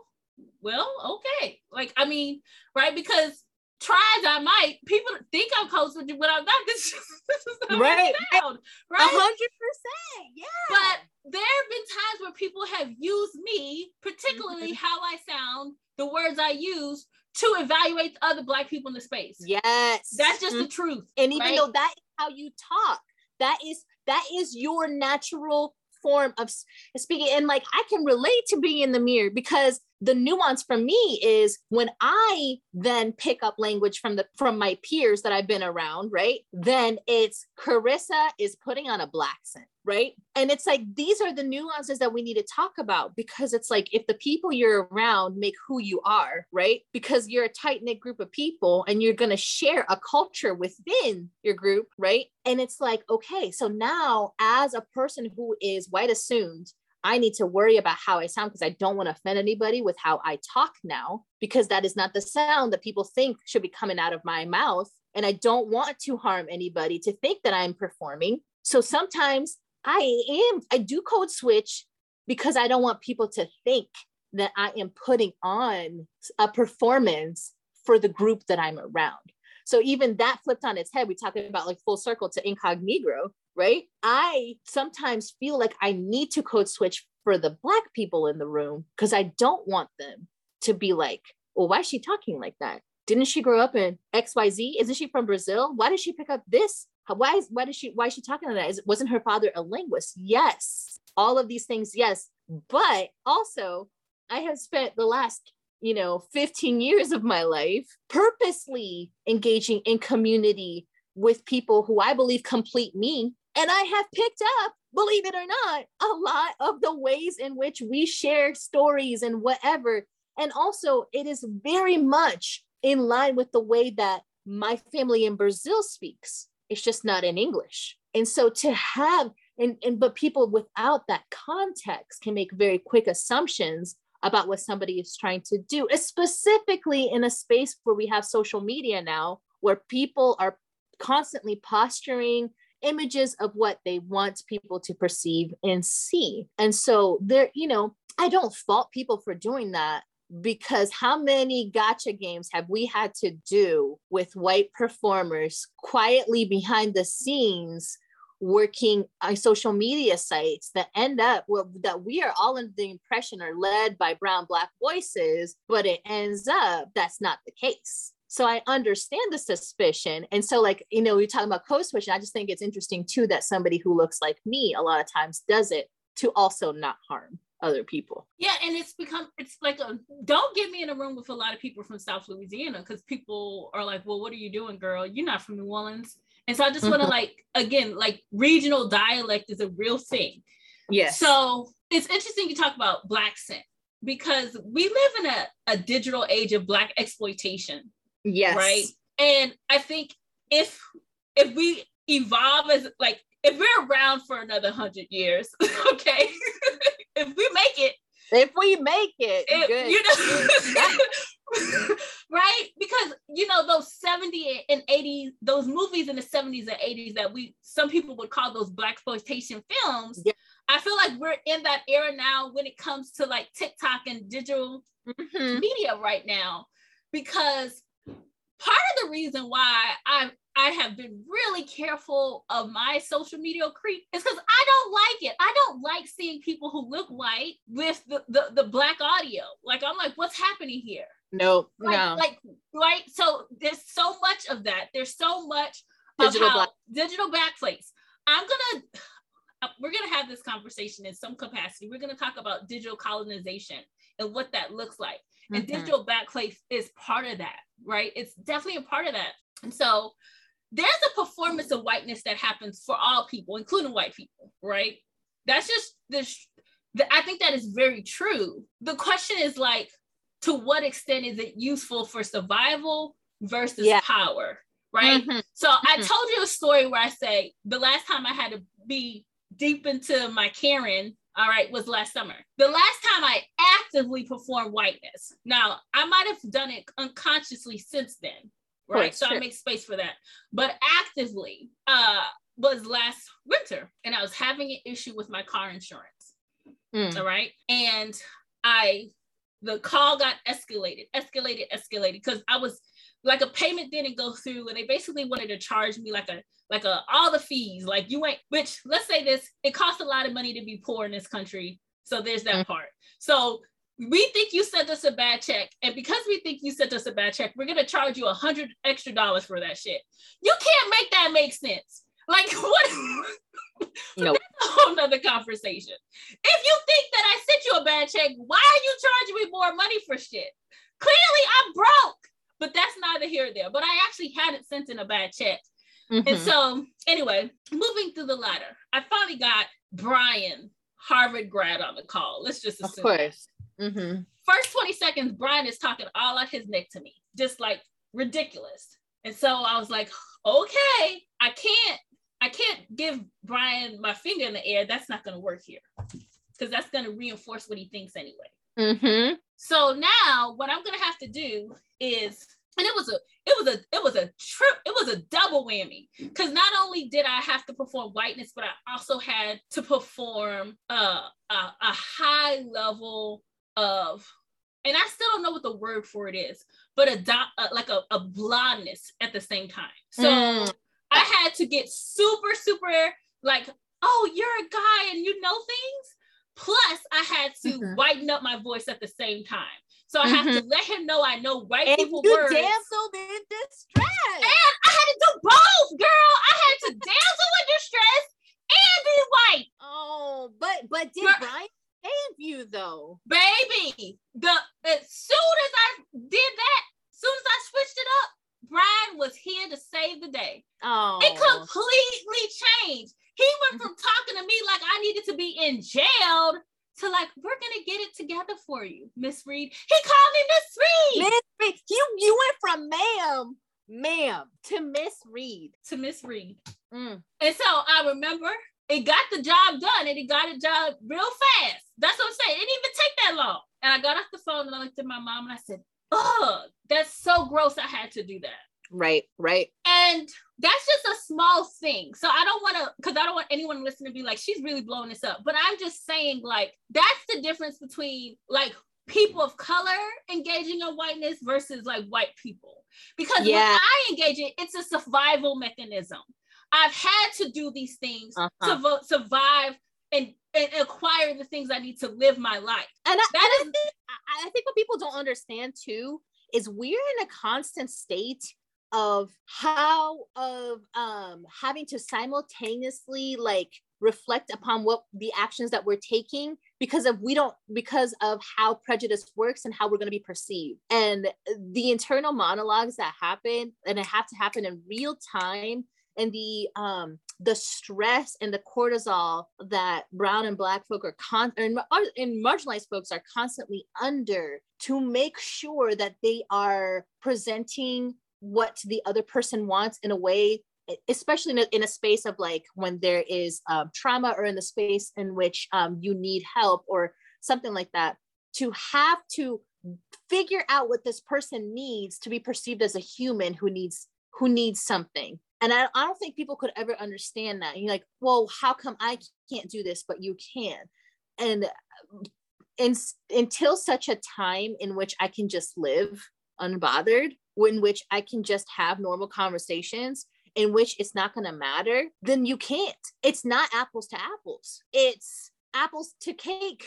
well, okay." Like, I mean, right? Because try as I might, people think I'm close with you, but I'm not. This, <laughs> this is right, sound, right, hundred percent, yeah. But there have been times where people have used me, particularly mm-hmm. how I sound, the words I use to evaluate other black people in the space. Yes. That's just mm-hmm. the truth. And even right? though that is how you talk, that is that is your natural form of speaking and like i can relate to being in the mirror because the nuance for me is when i then pick up language from the from my peers that i've been around right? Then it's carissa is putting on a blaccent right? And it's like these are the nuances that we need to talk about because it's like if the people you're around make who you are right? Because you're a tight knit group of people and you're to share a culture within your group right? And it's like okay so now as a person who is white assumed I need to worry about how I sound because I don't want to offend anybody with how I talk now, because that is not the sound that people think should be coming out of my mouth. And I don't want to harm anybody to think that I'm performing. So sometimes I am, I do code switch because I don't want people to think that I am putting on a performance for the group that I'm around. So even that flipped on its head, we talked about like full circle to incognito, right? I sometimes feel like I need to code switch for the black people in the room because I don't want them to be like, well, why is she talking like that? Didn't she grow up in XYZ? Isn't she from Brazil? Why did she pick up this why is why does she why is she talking like that? Is wasn't her father a linguist? Yes. All of these things, yes. But also, I have spent the last you know 15 years of my life purposely engaging in community with people who I believe complete me. And I have picked up, believe it or not, a lot of the ways in which we share stories and whatever. And also, it is very much in line with the way that my family in Brazil speaks. It's just not in English. And so to have and, and but people without that context can make very quick assumptions about what somebody is trying to do, specifically in a space where we have social media now, where people are constantly posturing images of what they want people to perceive and see. And so there, you know, I don't fault people for doing that because how many gotcha games have we had to do with white performers quietly behind the scenes working on social media sites that end up well, that we are all in the impression are led by brown black voices but it ends up that's not the case so i understand the suspicion and so like you know you're talking about code switching i just think it's interesting too that somebody who looks like me a lot of times does it to also not harm other people. Yeah, and it's become it's like a don't get me in a room with a lot of people from South Louisiana because people are like, well, what are you doing, girl? You're not from New Orleans. And so I just want to mm-hmm. like again, like regional dialect is a real thing. Yes. So it's interesting you talk about blaccent because we live in a, a digital age of black exploitation. Yes. Right. And I think if if we evolve as like if we're around for another hundred years, <laughs> okay, <laughs> if we make it, if we make it, it good. you know, <laughs> right? Because you know those 70 and 80, those movies in the 70s and 80s that we some people would call those blaxploitation films. Yeah. I feel like we're in that era now when it comes to like TikTok and digital mm-hmm. media right now, because part of the reason why I I have been really careful of my social media creep is because I don't like it. I don't like seeing people who look white with the, the, the black audio. Like I'm like, what's happening here? No, like, no. Like right. So there's so much of that. There's so much digital black digital blackface. I'm gonna <sighs> we're gonna have this conversation in some capacity. We're gonna talk about digital colonization and what that looks like. Mm-hmm. And digital blackface is part of that, right? It's definitely a part of that. And so there's a performance of whiteness that happens for all people, including white people, right? That's just this. I think that is very true. The question is like, to what extent is it useful for survival versus yeah. power, right? Mm-hmm. So mm-hmm. I told you a story where I say the last time I had to be deep into my Karen, all right, was last summer. The last time I actively performed whiteness. Now, I might have done it unconsciously since then, right? so sure. I make space for that. But actively uh, was last winter, and I was having an issue with my car insurance. Mm. All right, and I the call got escalated, escalated, escalated because I was like a payment didn't go through, and they basically wanted to charge me like a like a all the fees, like you ain't. Which let's say this, it costs a lot of money to be poor in this country, so there's that mm. part. So we think you sent us a bad check, and because we think you sent us a bad check, we're gonna charge you a hundred extra dollars for that shit. You can't make that make sense. Like <laughs> what? so nope. that's a whole nother conversation. If you think that I sent you a bad check, why are you charging me more money for shit? Clearly, I'm broke. But that's neither here nor there. But I actually hadn't sent in a bad check. Mm-hmm. And so, anyway, moving through the ladder, I finally got Brian, Harvard grad, on the call. Let's just assume. Of course. Mm-hmm. First 20 seconds, Brian is talking all out his neck to me, just like ridiculous. And so I was like, okay, I can't, I can't give Brian my finger in the air. That's not going to work here because that's going to reinforce what he thinks anyway. Mm-hmm. So now what I'm going to have to do is and it was a it was a it was a trip it was a double whammy because not only did i have to perform whiteness but i also had to perform uh, a, a high level of and I still don't know what the word for it is, but a dot uh, like a, a blondness at the same time. So mm. I had to get super, super like, oh, you're a guy and you know things. Plus, I had to mm-hmm. whiten up my voice at the same time. So I mm-hmm. have to mm-hmm. let him know I know white and people you words. danced in distress. And I had to do both, girl. I had to dance in distress and be white. Oh, but but did Brian save you though. Baby, the as soon as I did that, as soon as I switched it up, Brian was here to save the day. Oh, it completely changed. He went from talking to me like I needed to be in jail to like, we're gonna get it together for you, Miss Reed. He called me Miss Reed. Miss Reed, you you went from ma'am, ma'am to Miss Reed. to Miss Reed. Mm. And so I remember it got the job done and it got a job real fast. That's what I'm saying. It didn't even take that long. And I got off the phone and I looked at my mom and I said, Oh, that's so gross. I had to do that. Right, right. And that's just a small thing. So I don't want to, because I don't want anyone listening to be like, she's really blowing this up. But I'm just saying, like, that's the difference between like people of color engaging in whiteness versus like white people. Because when I engage it, it's a survival mechanism. I've had to do these things Uh-huh. to vo- survive and, and acquire the things I need to live my life. And I, That and I think I think what people don't understand too is we're in a constant state of how of um having to simultaneously like reflect upon what the actions that we're taking because of we don't because of how prejudice works and how we're going to be perceived. And the internal monologues that happen and it have to happen in real time and the um the stress and the cortisol that brown and black folk are con and, and marginalized folks are constantly under to make sure that they are presenting what the other person wants in a way especially in a, in a space of like when there is um, trauma or in the space in which um, you need help or something like that to have to figure out what this person needs to be perceived as a human who needs who needs something. And I, I don't think people could ever understand that. You're like well how come i can't do this but you can? And in, until such a time in which i can just live unbothered in which i can just have normal conversations in which it's not going to matter then you can't. It's not apples to apples. It's apples to cake.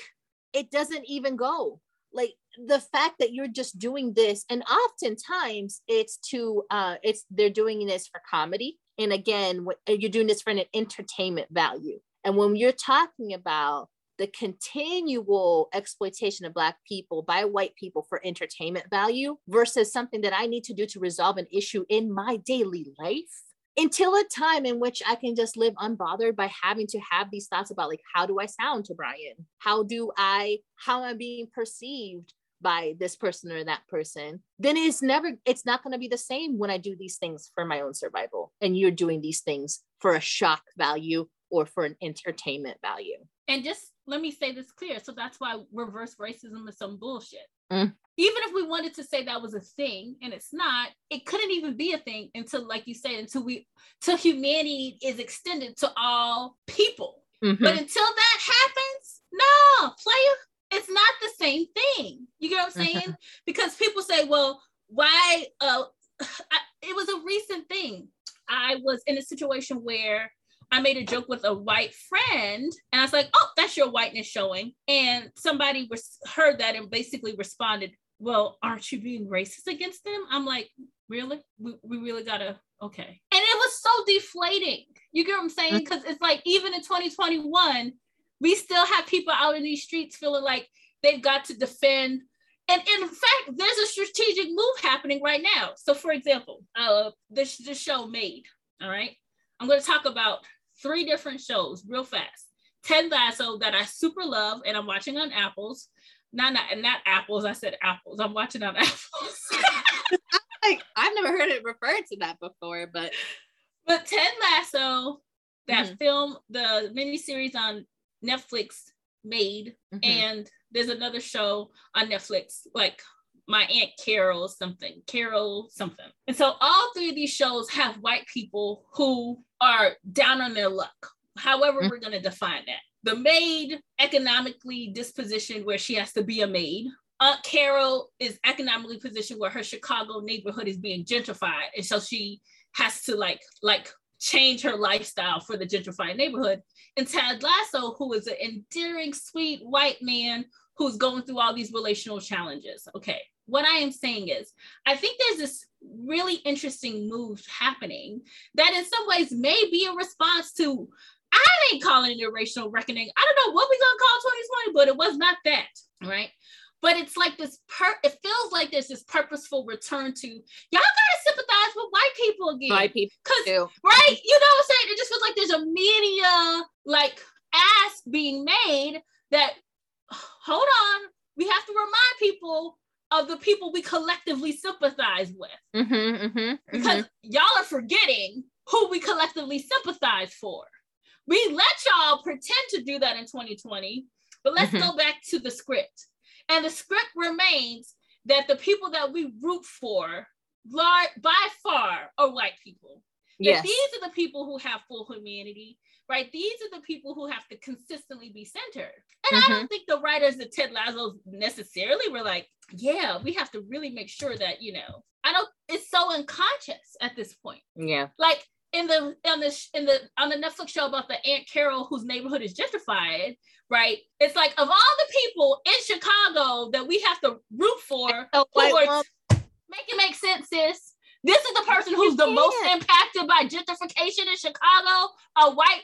It doesn't even go. Like the fact that you're just doing this and oftentimes it's to uh it's they're doing this for comedy and again what you're doing this for an entertainment value. And when you're talking about the continual exploitation of black people by white people for entertainment value versus something that i need to do to resolve an issue in my daily life until a time in which I can just live unbothered by having to have these thoughts about like how do I sound to Brian? How do I how am I being perceived by this person or that person? Then it's never it's not going to be the same when I do these things for my own survival and you're doing these things for a shock value or for an entertainment value. And just let me say this clear. So that's why reverse racism is some bullshit. Mm. Even if we wanted to say that was a thing and it's not, it couldn't even be a thing until, like you said, until we till humanity is extended to all people. Mhm. But until that happens, no, player, it's not the same thing. You get what I'm saying? Because people say, well, why uh <sighs> I, it was a recent thing. I was in a situation where I made a joke with a white friend, and I was like, "Oh, that's your whiteness showing." And somebody res- heard that and basically responded, "Well, aren't you being racist against them?" I'm like, "Really? We, we really gotta okay." And it was so deflating. You get what I'm saying? Because it's like even in 2021, we still have people out in these streets feeling like they've got to defend. And in fact, there's a strategic move happening right now. So, for example, uh, this this show Maid. All right, I'm going to talk about three different shows real fast. Ted Lasso that I super love, and I'm watching on Apples. Not not not apples. I said apples. I'm watching on <laughs> apples. <laughs> Like I've never heard it referred to that before, but but Ted Lasso, that film, the miniseries on Netflix Maid, Mhm. and there's another show on Netflix, like My Aunt Carol something, Carol something. And so all three of these shows have white people who are down on their luck, however Mhm. we're going to define that. The maid, economically dispositioned where she has to be a maid. Aunt Carol is economically positioned where her Chicago neighborhood is being gentrified. And so she has to like, like change her lifestyle for the gentrified neighborhood. And Ted Lasso, who is an endearing, sweet white man who's going through all these relational challenges. Okay, what I am saying is, I think there's this really interesting move happening that in some ways may be a response to. I ain't calling it a racial reckoning. I don't know what we're gonna call 2020, but it was not that, right? But it's like this per it feels like there's this purposeful return to y'all gotta sympathize with white people again. white people Cause too. right? You know what I'm saying? It just feels like there's a media like ask being made that hold on. We have to remind people of the people we collectively sympathize with. Mm-hmm, mm-hmm, because y'all are forgetting who we collectively sympathize for. We let y'all pretend to do that in 2020, but let's Mhm. go back to the script. And the script remains that the people that we root for, lar- by far, are white people. Yes. these are the people who have full humanity, right? These are the people who have to consistently be centered. And I don't think the writers of Ted Lasso necessarily were like, yeah, we have to really make sure that, you know, I don't, it's so unconscious at this point. yeah. Like in the on the sh- in the on the Netflix show about the Aunt Carol whose neighborhood is gentrified, right? It's like of all the people in Chicago that we have to root for, Oh, who are- make it make sense, sis. This is the person who's the most impacted by gentrification in Chicago. A white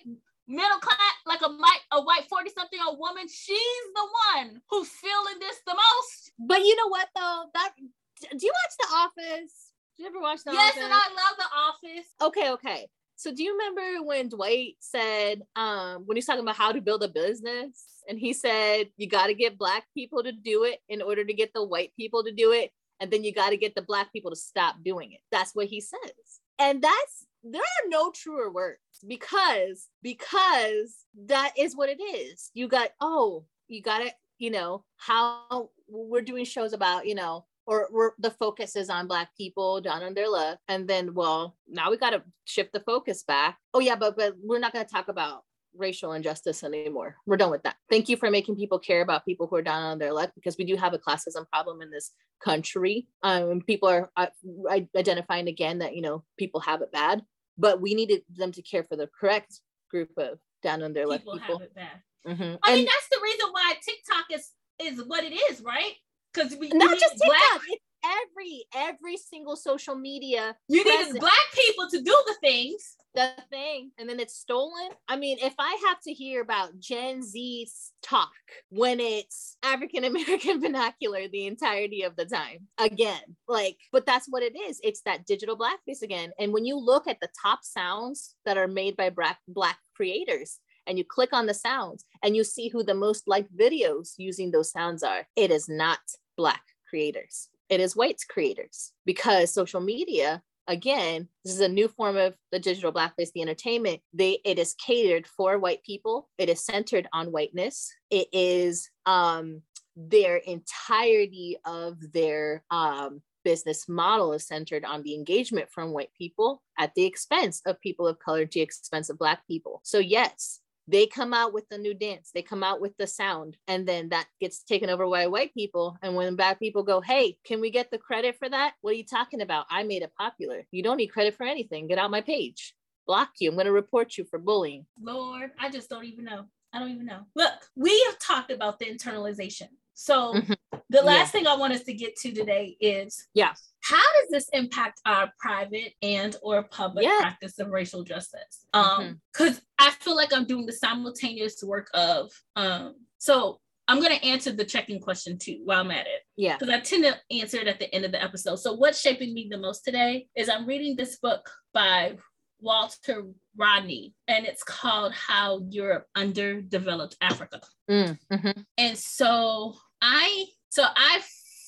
middle class, like a white a white forty something old woman. She's the one who's feeling this the most. But you know what though? That do you watch The Office? Do you ever watch The yes, Office? Yes, and I love The Office. okay, okay. So do you remember when Dwight said, um, when he's talking about how to build a business, and he said you got to get black people to do it in order to get the white people to do it, and then you got to get the black people to stop doing it. That's what he says, and that's there are no truer words because because that is what it is. You got oh, you got it. You know how we're doing shows about you know or the focus is on black people down on their luck and then well now we got to shift the focus back oh yeah but but we're not going to talk about racial injustice anymore we're done with that thank you for making people care about people who are down on their luck because we do have a classism problem in this country um people are uh, identifying again that you know people have it bad but we needed them to care for the correct group of down on their luck People people have it bad. Mhm. I mean, that's the reason why TikTok is is what it is, right? Because we not just TikTok, black, every every single social media you need black people to do the things. the thing and then it's stolen. I mean, if I have to hear about Gen Z's talk when it's African American <laughs> vernacular the entirety of the time, again, like, but that's what it is. It's that digital blackface again. And when you look at the top sounds that are made by black black creators, and you click on the sounds and you see who the most liked videos using those sounds are, it is not black creators. It is whites creators because social media again this is a new form of the digital blackface the entertainment. They it is catered for white people. It is centered on whiteness. It is um their entirety of their um business model is centered on the engagement from white people at the expense of people of color to the expense of black people. So yes they come out with the new dance they come out with the sound and then that gets taken over by white people and when black people go hey can we get the credit for that what are you talking about i made it popular you don't need credit for anything get out my page block you i'm going to report you for bullying Lord, I just don't even know. I don't even know. Look, we have talked about the internalization. So Mhm. The last Yeah. thing I want us to get to today is yeah. how does this impact our private and or public Yeah. practice of racial justice? Um because i feel like i'm doing the simultaneous work of um so i'm going to answer the checking question too while i'm at it. Yeah. Because i tend to answer it at the end of the episode. So what's shaping me the most today is i'm reading this book by walter rodney and it's called how europe underdeveloped africa. Mm, mhm. and so I so I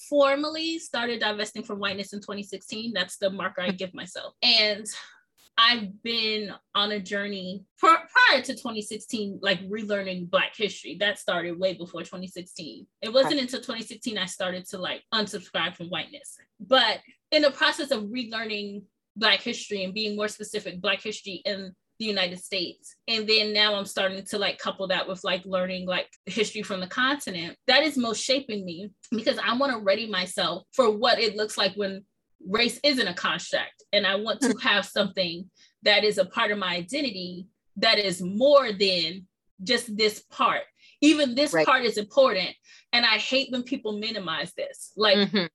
formally started divesting from whiteness in 2016. That's the marker I give myself. And I've been on a journey pr- prior to 2016, like relearning Black history. That started way before 2016. It wasn't until 2016 I started to like unsubscribe from whiteness. But in the process of relearning Black history and being more specific, Black history in the United States. And then now I'm starting to like couple that with like learning like history from the continent. That is most shaping me because I want to ready myself for what it looks like when race isn't a construct. And I want to have something that is a part of my identity that is more than just this part. Even this Right. part is important. And I hate when people minimize this. Like Mhm.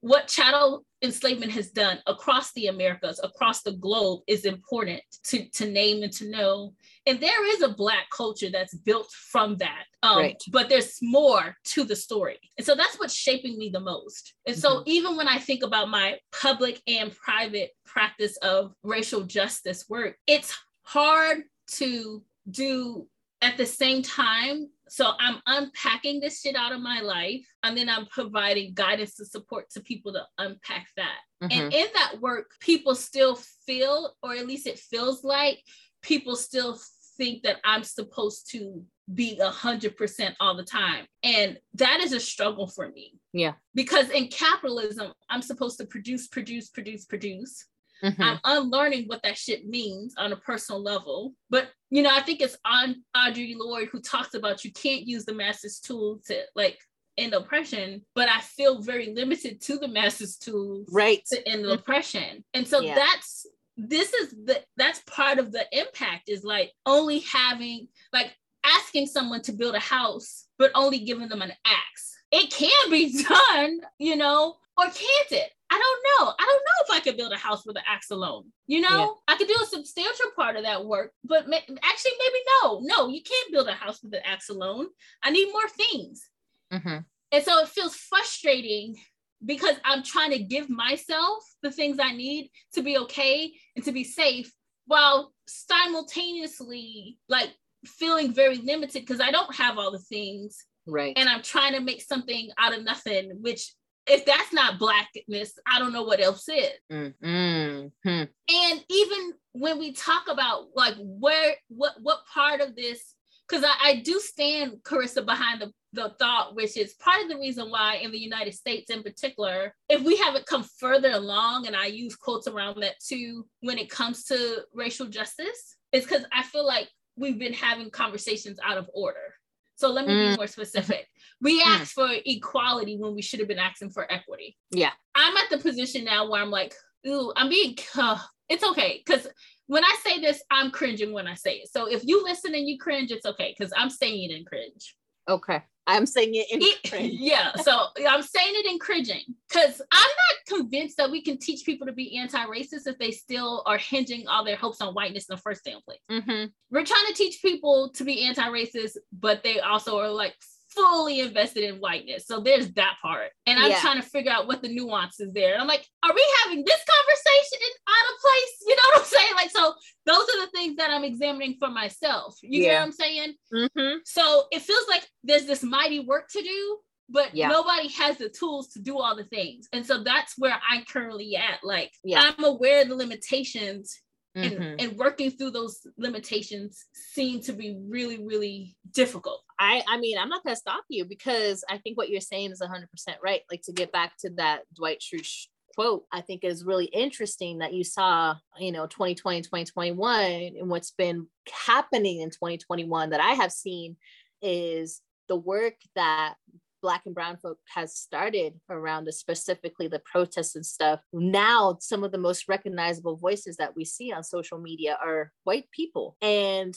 What chattel enslavement has done across the Americas, across the globe, is important to, to name and to know. And there is a Black culture that's built from that. Um, Right. But there's more to the story. And so that's what's shaping me the most. And so Mm-hmm. even when I think about my public and private practice of racial justice work, it's hard to do at the same time so I'm unpacking this shit out of my life, and then I'm providing guidance and support to people to unpack that. Mhm. And in that work, people still feel, or at least it feels like, people still think that I'm supposed to be a hundred percent all the time, and that is a struggle for me. Yeah. Because in capitalism, I'm supposed to produce, produce, produce, produce. Mhm. I'm unlearning what that shit means on a personal level. But you know, I think it's on Audre Lorde who talks about you can't use the masses tool to like end oppression, but I feel very limited to the masses tools right. to end oppression. And so Yeah. that's this is the that's part of the impact is like only having like asking someone to build a house, but only giving them an axe. It can be <laughs> done, you know, or can't it? I don't know. I don't know if I could build a house with an axe alone. You know, Yeah. I could do a substantial part of that work, but ma- actually, maybe no, no, you can't build a house with an axe alone. I need more things. Mhm. And so it feels frustrating because I'm trying to give myself the things I need to be okay and to be safe while simultaneously like feeling very limited because I don't have all the things Right. and I'm trying to make something out of nothing, which if that's not blackness, I don't know what else is. Mm, mm, hmm. And even when we talk about like where what what part of this because I, I do stand Carissa behind the, the thought, which is part of the reason why in the United States in particular, if we haven't come further along, and I use quotes around that too, when it comes to racial justice, is because I feel like we've been having conversations out of order. So let me Mm. be more specific. We Mm. asked for equality when we should have been asking for equity. Yeah. I'm at the position now where I'm like, ooh, I'm being, uh, it's okay. Because when I say this, I'm cringing when I say it. So if you listen and you cringe, it's okay. Because I'm saying it in cringe. Okay. I'm saying it in It- <laughs> yeah. So I'm saying it in cringing. Because I'm not convinced that we can teach people to be anti-racist if they still are hinging all their hopes on whiteness in the first damn place Mhm. we're trying to teach people to be anti-racist, but they also are like fully invested in whiteness. So there's that part. And I'm Yeah. trying to figure out what the nuance is there. And I'm like, are we having this conversation in out of place? You know what I'm saying? Like, so those are the things that I'm examining for myself. You get Yeah. what I'm saying? Mhm. So it feels like there's this mighty work to do, but Yeah. nobody has the tools to do all the things. And so that's where I'm currently at. Like. I'm aware of the limitations and, Mhm. and working through those limitations seem to be really really difficult I I mean, I'm not gonna stop you because I think what you're saying is 100 percent right. Like to get back to that Dwight Schrute quote, I think is really interesting that you saw, you know, 2020, 2021, and what's been happening in 2021 that I have seen is the work that black and brown folk has started around this, specifically the protests and stuff now some of the most recognizable voices that we see on social media are white people and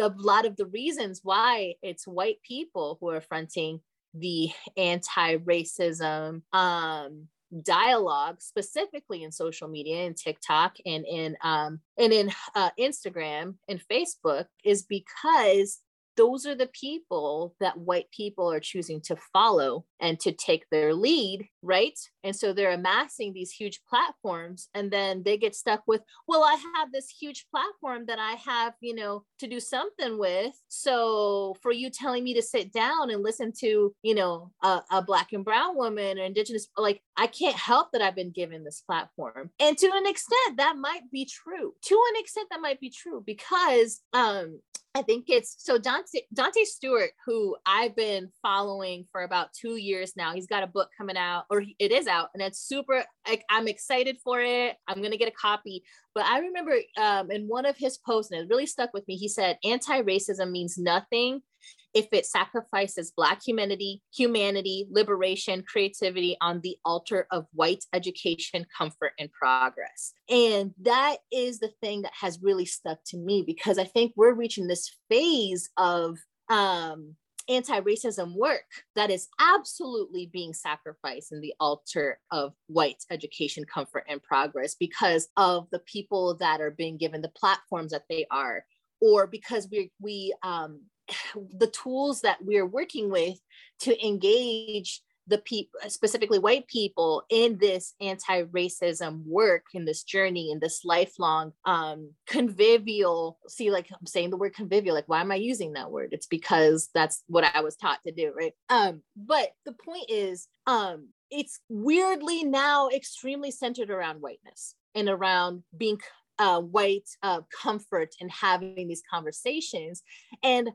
a lot of the reasons why it's white people who are fronting the anti-racism um, dialogue specifically in social media and TikTok and in um, and in uh, Instagram and Facebook is because those are the people that white people are choosing to follow and to take their lead, right? And so they're amassing these huge platforms and then they get stuck with, well, I have this huge platform that I have, you know, to do something with. So for you telling me to sit down and listen to, you know, a, a black and brown woman or indigenous, like I can't help that I've been given this platform. And to an extent, that might be true. To an extent, that might be true because um I think it's so Dante Dante Stewart, who I've been following for about two years now. He's got a book coming out, or he- it is out, and it's super. Like I'm excited for it. I'm gonna get a copy. But I remember um, in one of his posts, and it really stuck with me. He said, "Anti-racism means nothing if it sacrifices Black humanity, humanity, liberation, creativity on the altar of white education, comfort, and progress. And that is the thing that has really stuck to me because I think we're reaching this phase of um, anti-racism work that is absolutely being sacrificed in the altar of white education comfort and progress because of the people that are being given the platforms that they are or because we we um the tools that we're working with to engage the people specifically white people in this anti-racism work in this journey in this lifelong um convivial see like i'm saying the word convivial like why am i using that word? It's because that's what i was taught to do right? Um but the point is um it's weirdly now extremely centered around whiteness and around being uh, white uh, comfort and having these conversations. And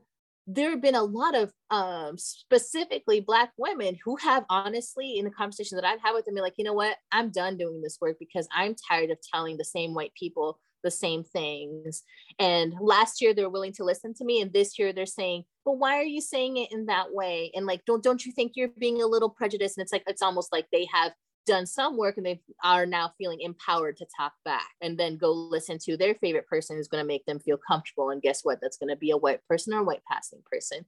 there have been a lot of um, specifically black women who have honestly in the conversation that i've had with them be like you know what? I'm done doing this work because i'm tired of telling the same white people the same things. And last year they're willing to listen to me and this year they're saying but why are you saying it in that way? And like don't don't you think you're being a little prejudiced? And it's like it's almost like they have done some work and they are now feeling empowered to talk back and then go listen to their favorite person who's going to make them feel comfortable and guess what? That's going to be a white person or a white passing person.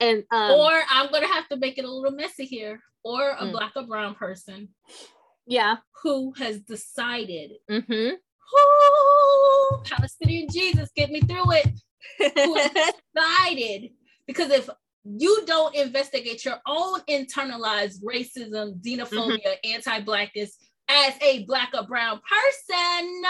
And um, or i'm going to have to make it a little messy here. Or a Mm. black or brown person yeah. who has decided mm-hmm. Ooh, palestinian jesus get me through it. Who has <laughs> decided because if you don't investigate your own internalized racism, xenophobia, mm-hmm. anti-blackness as a black or brown person,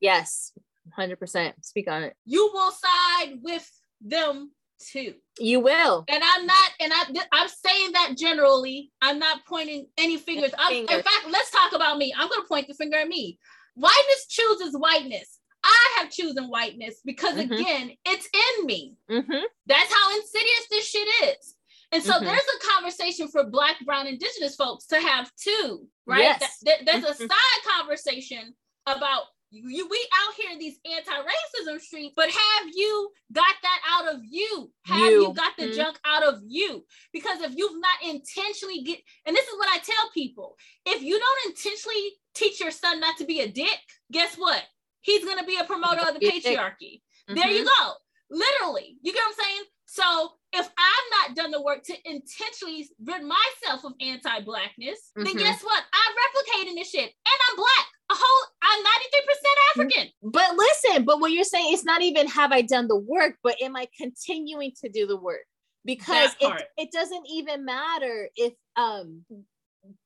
yes 100% speak on it you will side with them too. you will And I'm not, and I, I'm saying that generally. I'm not pointing any fingers. I'm, in fact, let's talk about me. I'm going to point the finger at me. Whiteness chooses whiteness. I have chosen whiteness because Mhm. again, it's in me. mm-hmm. That's how insidious this shit is. And so Mhm. there's a conversation for Black, Brown, Indigenous folks to have too, right? Yes. That- that- there's a Mhm. side conversation about you, we out here in these anti-racism streets, but have you got that out of you? Have you, You. got the Mhm. junk out of you? Because if you've not intentionally get, and this is what I tell people, if you don't intentionally teach your son not to be a dick, guess what? He's gonna be a promoter of the Be a dick. patriarchy. There you go. Literally. You get what I'm saying? So if I've not done the work to intentionally rid myself of anti-blackness, then Mhm. guess what? I'm replicating this shit. And I'm black. A whole I'm 93% African. But listen, but what you're saying, it's not even have I done the work, but am I continuing to do the work? Because it, it doesn't even matter if um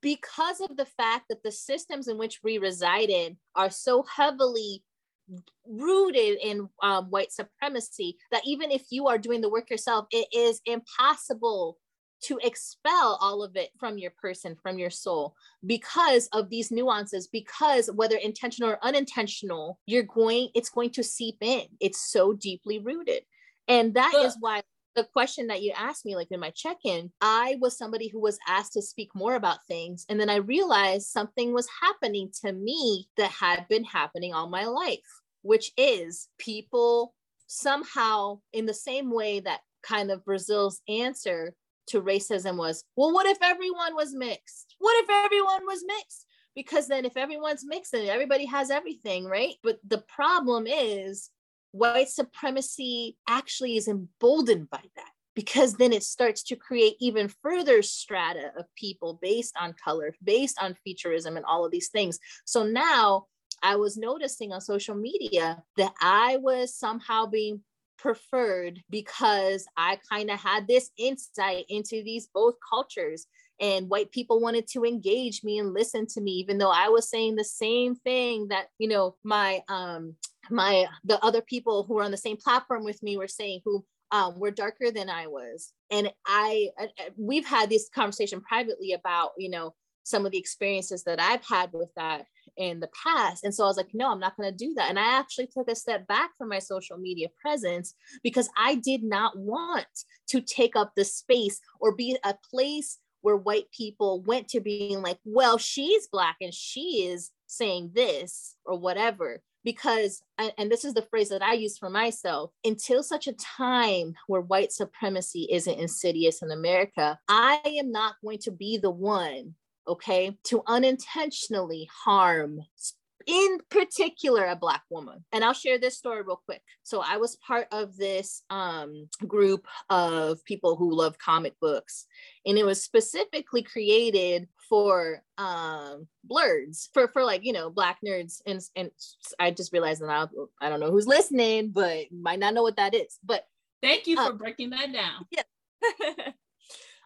because of the fact that the systems in which we reside in are so heavily rooted in um, white supremacy that even if you are doing the work yourself, it is impossible to expel all of it from your person, from your soul, because of these nuances, because whether intentional or unintentional, you're going, it's going to seep in. It's so deeply rooted. And that is why the question that you asked me, like in my check in, I was somebody who was asked to speak more about things. And then I realized something was happening to me that had been happening all my life, which is people somehow, in the same way that kind of Brazil's answer to racism was, well, what if everyone was mixed? What if everyone was mixed? Because then if everyone's mixed, then everybody has everything, right? But the problem is white supremacy actually is emboldened by that because then it starts to create even further strata of people based on color, based on featureism, and all of these things. So now I was noticing on social media that I was somehow being preferred because I kind of had this insight into these both cultures. And white people wanted to engage me and listen to me, even though I was saying the same thing that, you know, my um my the other people who were on the same platform with me were saying who um, were darker than I was. And I, I we've had this conversation privately about, you know, some of the experiences that I've had with that in the past. And so I was like, no, I'm not going to do that. And I actually took a step back from my social media presence because I did not want to take up the space or be a place where white people went to being like, well, she's black and she is saying this or whatever. Because, and this is the phrase that I use for myself, until such a time where white supremacy isn't insidious in America, I am not going to be the one okay, to unintentionally harm, in particular, a Black woman. And I'll share this story real quick. So I was part of this um, group of people who love comic books, and it was specifically created for um blurs for for like you know black nerds and and i just realized that I, I don't know who's listening but might not know what that is but Thank you Uh, for breaking that down. <laughs>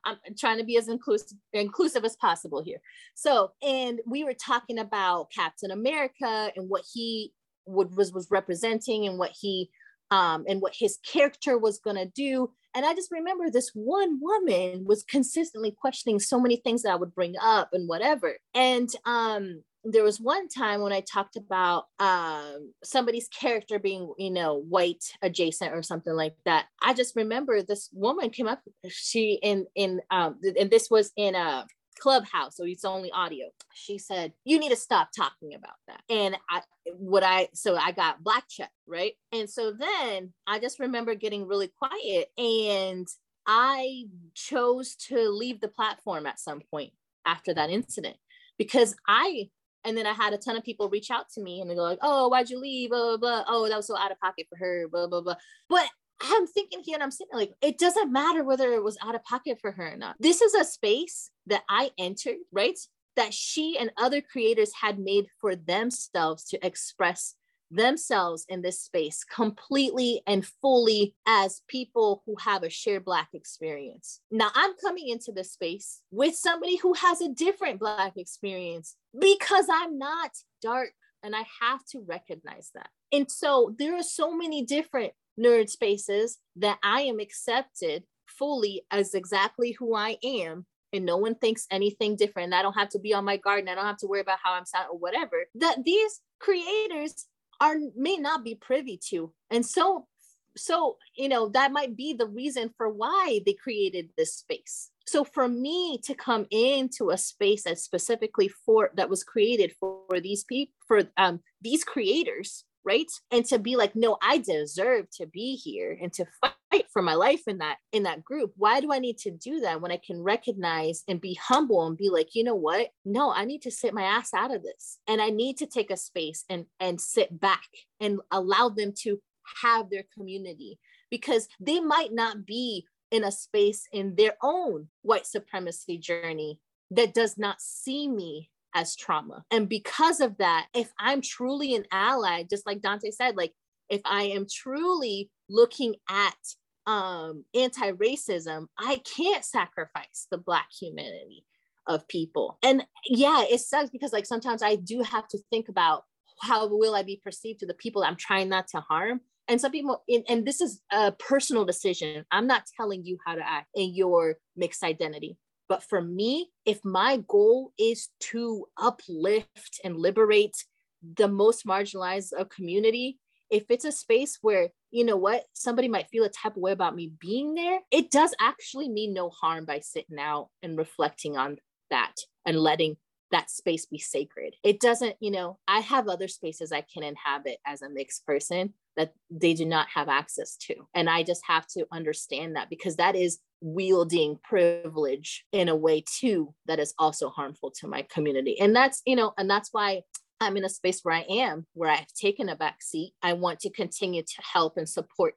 I'm trying to be as inclusive inclusive as possible here. So, and we were talking about Captain America and what he would was was representing and what he um and what his character was gonna do. And I just remember this one woman was consistently questioning so many things that I would bring up and whatever. And um there was one time when I talked about um, somebody's character being, you know, white adjacent or something like that. I just remember this woman came up. She in in um, and this was in a clubhouse, so it's only audio. She said, "You need to stop talking about that." And I, what I, so I got black check, right? And so then I just remember getting really quiet, and I chose to leave the platform at some point after that incident because I and then I had a ton of people reach out to me and they go like, oh, why'd you leave? Blah, blah, blah. Oh, that was so out of pocket for her, blah, blah, blah. But I'm thinking here and I'm sitting like, it doesn't matter whether it was out of pocket for her or not. This is a space that I entered, right? That she and other creators had made for themselves to express themselves in this space completely and fully as people who have a shared Black experience. Now, I'm coming into this space with somebody who has a different Black experience because I'm not dark and I have to recognize that. And so there are so many different nerd spaces that I am accepted fully as exactly who I am and no one thinks anything different. I don't have to be on my guard and I don't have to worry about how I'm sound or whatever. That these creators are may not be privy to and so so you know that might be the reason for why they created this space so for me to come into a space that specifically for that was created for, for these people for um, these creators right? And to be like no i deserve to be here and to fight for my life in that in that group. Why do i need to do that when i can recognize and be humble and be like you know what? No i need to sit my ass out of this. And i need to take a space and and sit back and allow them to have their community because they might not be in a space in their own white supremacy journey that does not see me as trauma. And because of that, if I'm truly an ally, just like Dante said, like if I am truly looking at um, anti-racism, I can't sacrifice the black humanity of people. And yeah, it sucks because like sometimes I do have to think about how will I be perceived to the people I'm trying not to harm. And some people, and this is a personal decision. I'm not telling you how to act in your mixed identity. But for me, if my goal is to uplift and liberate the most marginalized of community, if it's a space where, you know what, somebody might feel a type of way about me being there, it does actually mean no harm by sitting out and reflecting on that and letting that space be sacred. It doesn't, you know, I have other spaces I can inhabit as a mixed person that they do not have access to. And I just have to understand that because that is wielding privilege in a way too that is also harmful to my community. And that's, you know, and that's why I'm in a space where I am, where I've taken a back seat. I want to continue to help and support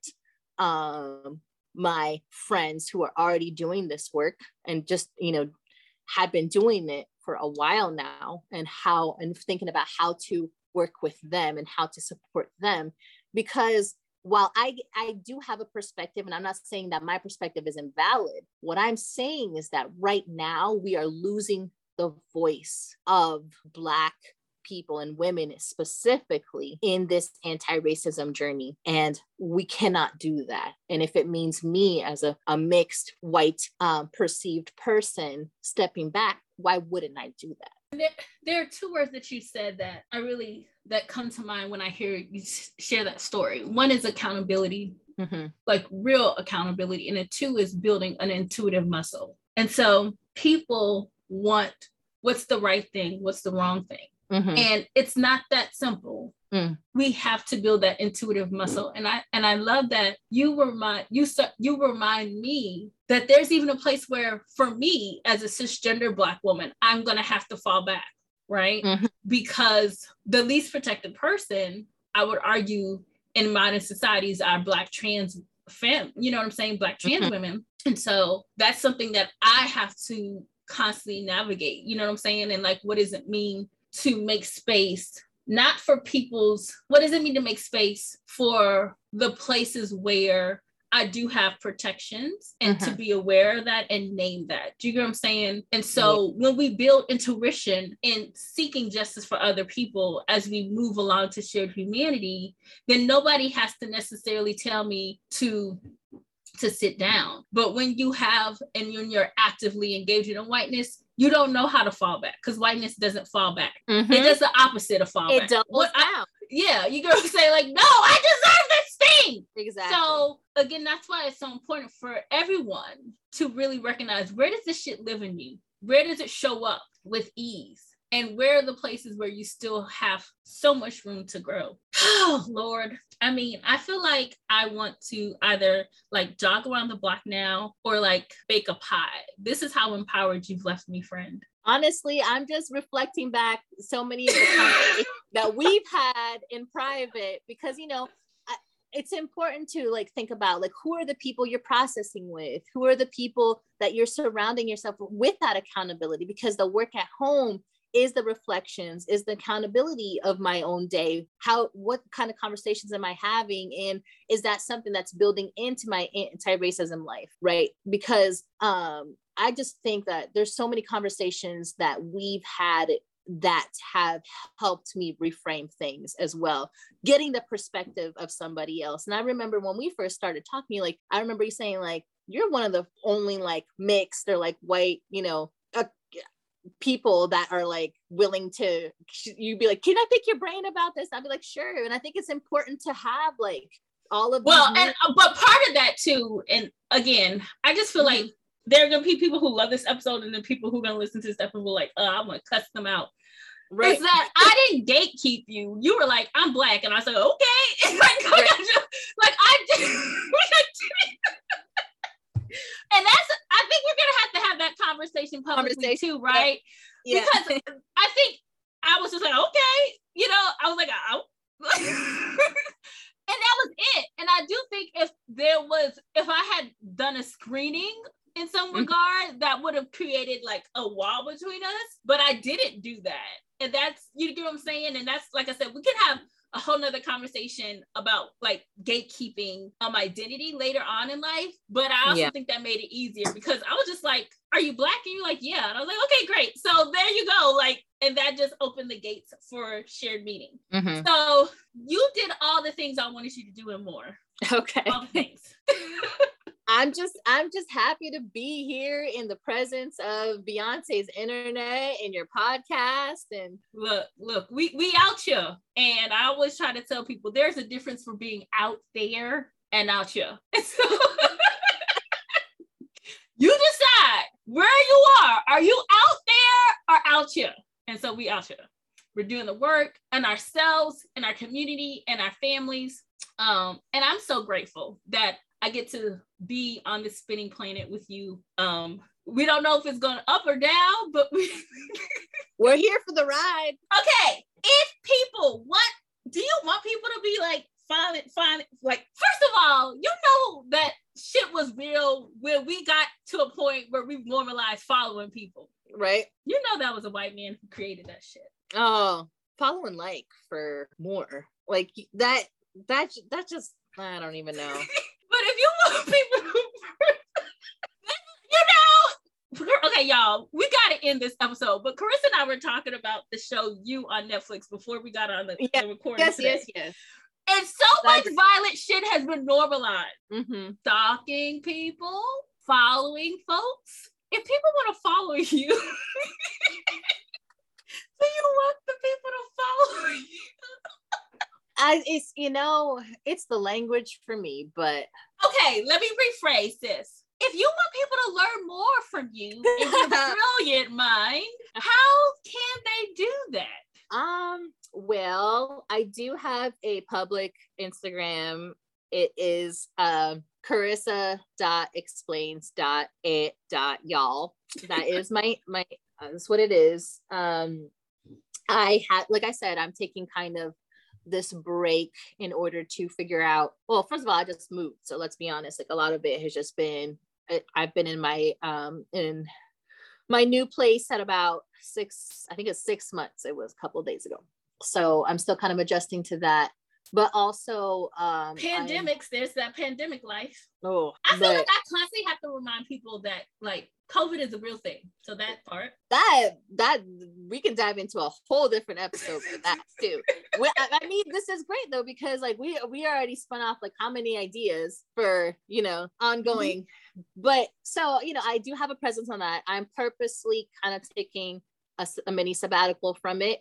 um, my friends who are already doing this work and just, you know, had been doing it for a while now and how, and thinking about how to work with them and how to support them because while I, I do have a perspective, and I'm not saying that my perspective is invalid, what I'm saying is that right now we are losing the voice of Black people and women specifically in this anti-racism journey and we cannot do that. And if it means me as a, a mixed white um, perceived person stepping back why wouldn't i do that there, there are two words that you said that I really that come to mind when I hear you share that story. One is accountability, mm-hmm. like real accountability, and the two is building an intuitive muscle. And so people want what's the right thing, what's the wrong thing, mm-hmm. and it's not that simple. Mm. We have to build that intuitive muscle, and I and I love that you remind you you remind me that there's even a place where, for me as a cisgender Black woman, I'm gonna have to fall back, right? Mm-hmm. Because the least protected person, I would argue, in modern societies are Black trans fam, you know what I'm saying, Black trans mm-hmm. women, and so that's something that I have to constantly navigate. You know what I'm saying, and like, what does it mean to make space not for people's what does it mean to make space for the places where I do have protections and to Mhm. be aware of that and name that. Do you get what I'm saying? And so when we build intuition in seeking justice for other people as we move along to shared humanity, then nobody has to necessarily tell me to to sit down. But when you have and when you're actively engaging in whiteness, you don't know how to fall back because whiteness doesn't fall back. Mhm. It does the opposite of fall It back. doubles What I- yeah, you gonna say like, no, I deserve this thing. Exactly. So again, that's why it's so important for everyone to really recognize where does this shit live in you? Where does it show up with ease? And where are the places where you still have so much room to grow? Oh <sighs> Lord. I mean, I feel like I want to either like jog around the block now or like bake a pie. This is how empowered you've left me, friend. honestly, I'm just reflecting back so many of the conversations <laughs> that we've had in private because you know it's important to like think about like who are the people you're processing with, who are the people that you're surrounding yourself with that accountability because the work at home is the reflections is the accountability of my own day? How what kind of conversations am i having? And is that something that's building into my anti-racism life right? Because um i just think that there's so many conversations that we've had that have helped me reframe things as well getting the perspective of somebody else. And i remember when we first started talking like i remember you saying like you're one of the only like mixed or like white you know people that are like willing to you'd be like can i pick your brain about this i'd be like sure and i think it's important to have like all of Well, and uh, but part of that too, and again, I just feel like there are gonna be people who love this episode, and then people who are gonna listen to this stuff and be like, oh, I'm gonna cuss them out. right Is that I didn't gatekeep you. You were like, I'm black, and I said, okay. <laughs> like, <laughs> Right. <laughs> like I did. And that's I think we're gonna have to have that conversation publicly Conversation, too, right? yeah Because I think I was just like, okay, you know, I was like, oh. <laughs> and that was it. And I do think if there was, if I had done a screening in some Mhm. regard, that would have created like a wall between us. But I didn't do that. And that's, you get what I'm saying? And that's, like I said, we can have a whole nother conversation about like gatekeeping um identity later on in life. But I also Yeah. think that made it easier because I was just like, are you black? And you're like, yeah. And I was like, okay, great. So there you go. Like, and that just opened the gates for shared meeting. Mhm. So you did all the things I wanted you to do and more. okay All the things. <laughs> i'm just i'm just happy to be here in the presence of Beyoncé's internet and your podcast and look, look, we we out here. And I always try to tell people there's a difference for being out there and out here. <laughs> So <laughs> you decide where you are. Are you out there or out here? And so we out here. We're doing the work and ourselves and our community and our families. Um, and I'm so grateful that I get to be on this spinning planet with you. Um, we don't know if it's going up or down, but we <laughs> we're here for the ride okay, if people want, do you want people to be like, find it, find it? Like, first of all, you know that shit was real when we got to a point where we normalized following people. right You know that was a white man who created that shit. oh follow and like for more like that that that just i don't even know <laughs> But if you want people who, <laughs> you know, okay, y'all, we got to end this episode. But Carissa and I were talking about the show You on Netflix before we got on the, Yeah, the recording. yes today. yes yes And so much violent shit has been normalized. mm-hmm. stalking people, following folks. If people want to follow you, <laughs> do you want the people to follow you? <laughs> I, it's you know it's the language for me but Okay, let me rephrase this. If you want people to learn more from you <laughs> in your brilliant mind, how can they do that? Um, well, I do have a public Instagram. It is um Carissa dot explains dot it dot y'all. That <laughs> is my my uh, that's what it is. Um I had like I said, I'm taking kind of this break in order to figure out well first of all i just moved so let's be honest like a lot of it has just been i've been in my um in my new place at about six i think it's six months it was a couple days ago. So i'm still kind of adjusting to that but also um, pandemics. there's that pandemic life. Oh, I feel but, like I constantly have to remind people that like COVID is a real thing. So that part. That that we can dive into a whole different episode for that too. we, I, I, mean, this is great though because like we we already spun off like how many ideas for you know ongoing, mm-hmm. but so you know I do have a presence on that. I'm purposely kind of taking a, a mini sabbatical from it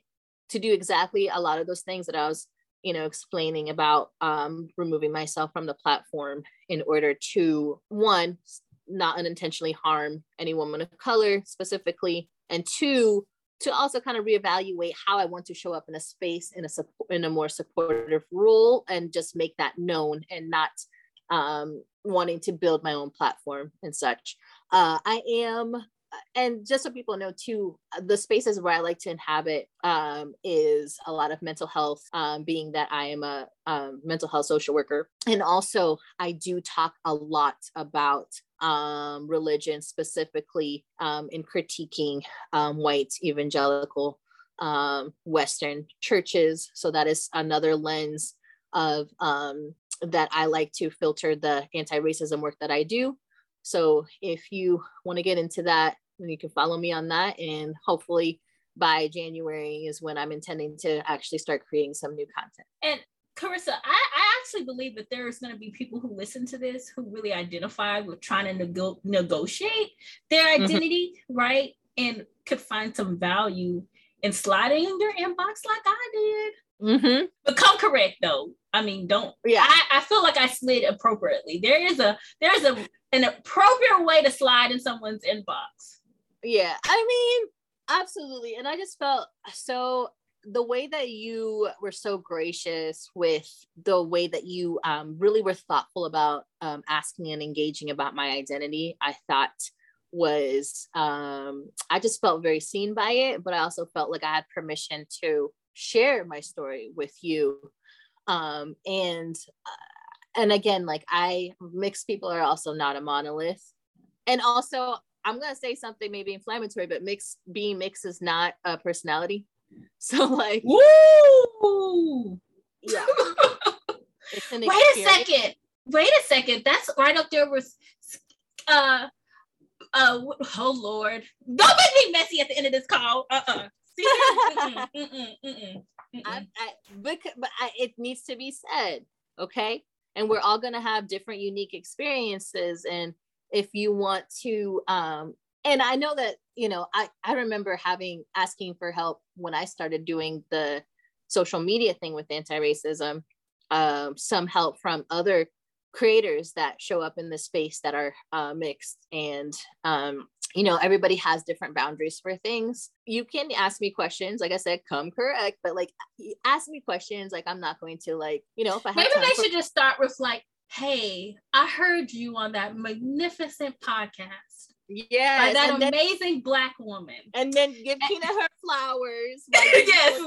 to do exactly a lot of those things that I was you know explaining about um, removing myself from the platform in order to one not unintentionally harm any woman of color specifically and two to also kind of reevaluate how I want to show up in a space in a in a more supportive role and just make that known and not um, wanting to build my own platform and such. Uh, I am and just so people know too, the spaces where I like to inhabit um, is a lot of mental health, um, being that I am a um, mental health social worker. And also, I do talk a lot about um, religion, specifically um, in critiquing um, white evangelical Western churches. So, that is another lens of that I like to filter the anti racism work that I do. So if you want to get into that, and you can follow me on that. And hopefully by January is when I'm intending to actually start creating some new content. And Carissa, I, I actually believe that there's going to be people who listen to this who really identify with trying to nego- negotiate their mm-hmm. identity, mm-hmm. right? And could find some value in sliding in your inbox like I did. Mm-hmm. Become correct though. I mean, don't. Yeah. I, I feel like I slid appropriately. There is a there's a an appropriate way to slide in someone's inbox yeah i mean absolutely and i just felt so the way that you were so gracious with the way that you um, really were thoughtful about um, asking and engaging about my identity i thought was um, i just felt very seen by it but i also felt like i had permission to share my story with you. Um, and uh, and again like i mixed people are also not a monolith. And also I'm gonna say something maybe inflammatory, but mix being mixed is not a personality. <laughs> So like, woo, yeah. <laughs> Wait a second. Wait a second. That's right up there with uh uh oh lord. Don't make me messy at the end of this call. Uh-uh. <laughs> I, I, but, but I, it needs to be said, okay? And we're all gonna have different unique experiences and if you want to um and i know that you know i i remember having asking for help when i started doing the social media thing with anti-racism um, some help from other creators that show up in the space that are uh, mixed and um, you know everybody has different boundaries for things. You can ask me questions. Like i said come correct but like ask me questions. Like i'm not going to like you know if i maybe they for- should just start with like hey, I heard you on that magnificent podcast. Yeah, that amazing black woman. And then give Kina her flowers. <laughs> yes,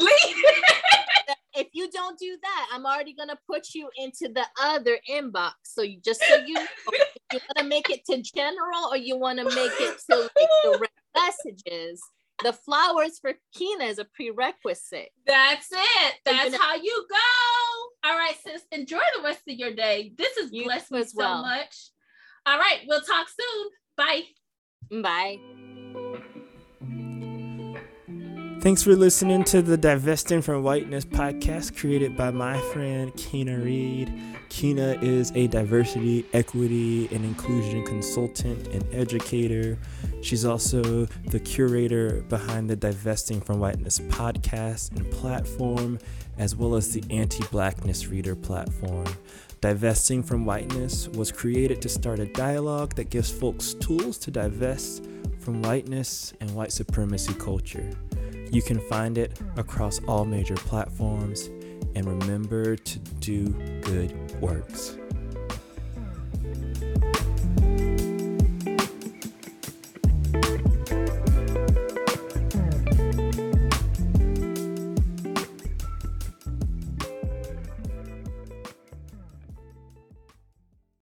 if you don't do that, I'm already gonna put you into the other inbox. So you just so you know, <laughs> you want to make it to general or you want to make it to like the <laughs> messages the flowers for Kina is a prerequisite. That's it. That's how you go. All right, sis. Enjoy the rest of your day. This is you blessed me so well. much. All right, we'll talk soon. Bye. Bye. Thanks for listening to the Divesting from Whiteness podcast created by my friend Kina Reed. Kina is a diversity, equity, and inclusion consultant and educator. She's also the curator behind the Divesting from Whiteness podcast and platform, as well as the Anti Blackness Reader platform. Divesting from Whiteness was created to start a dialogue that gives folks tools to divest from whiteness and white supremacy culture. You can find it across all major platforms. And remember to do good works.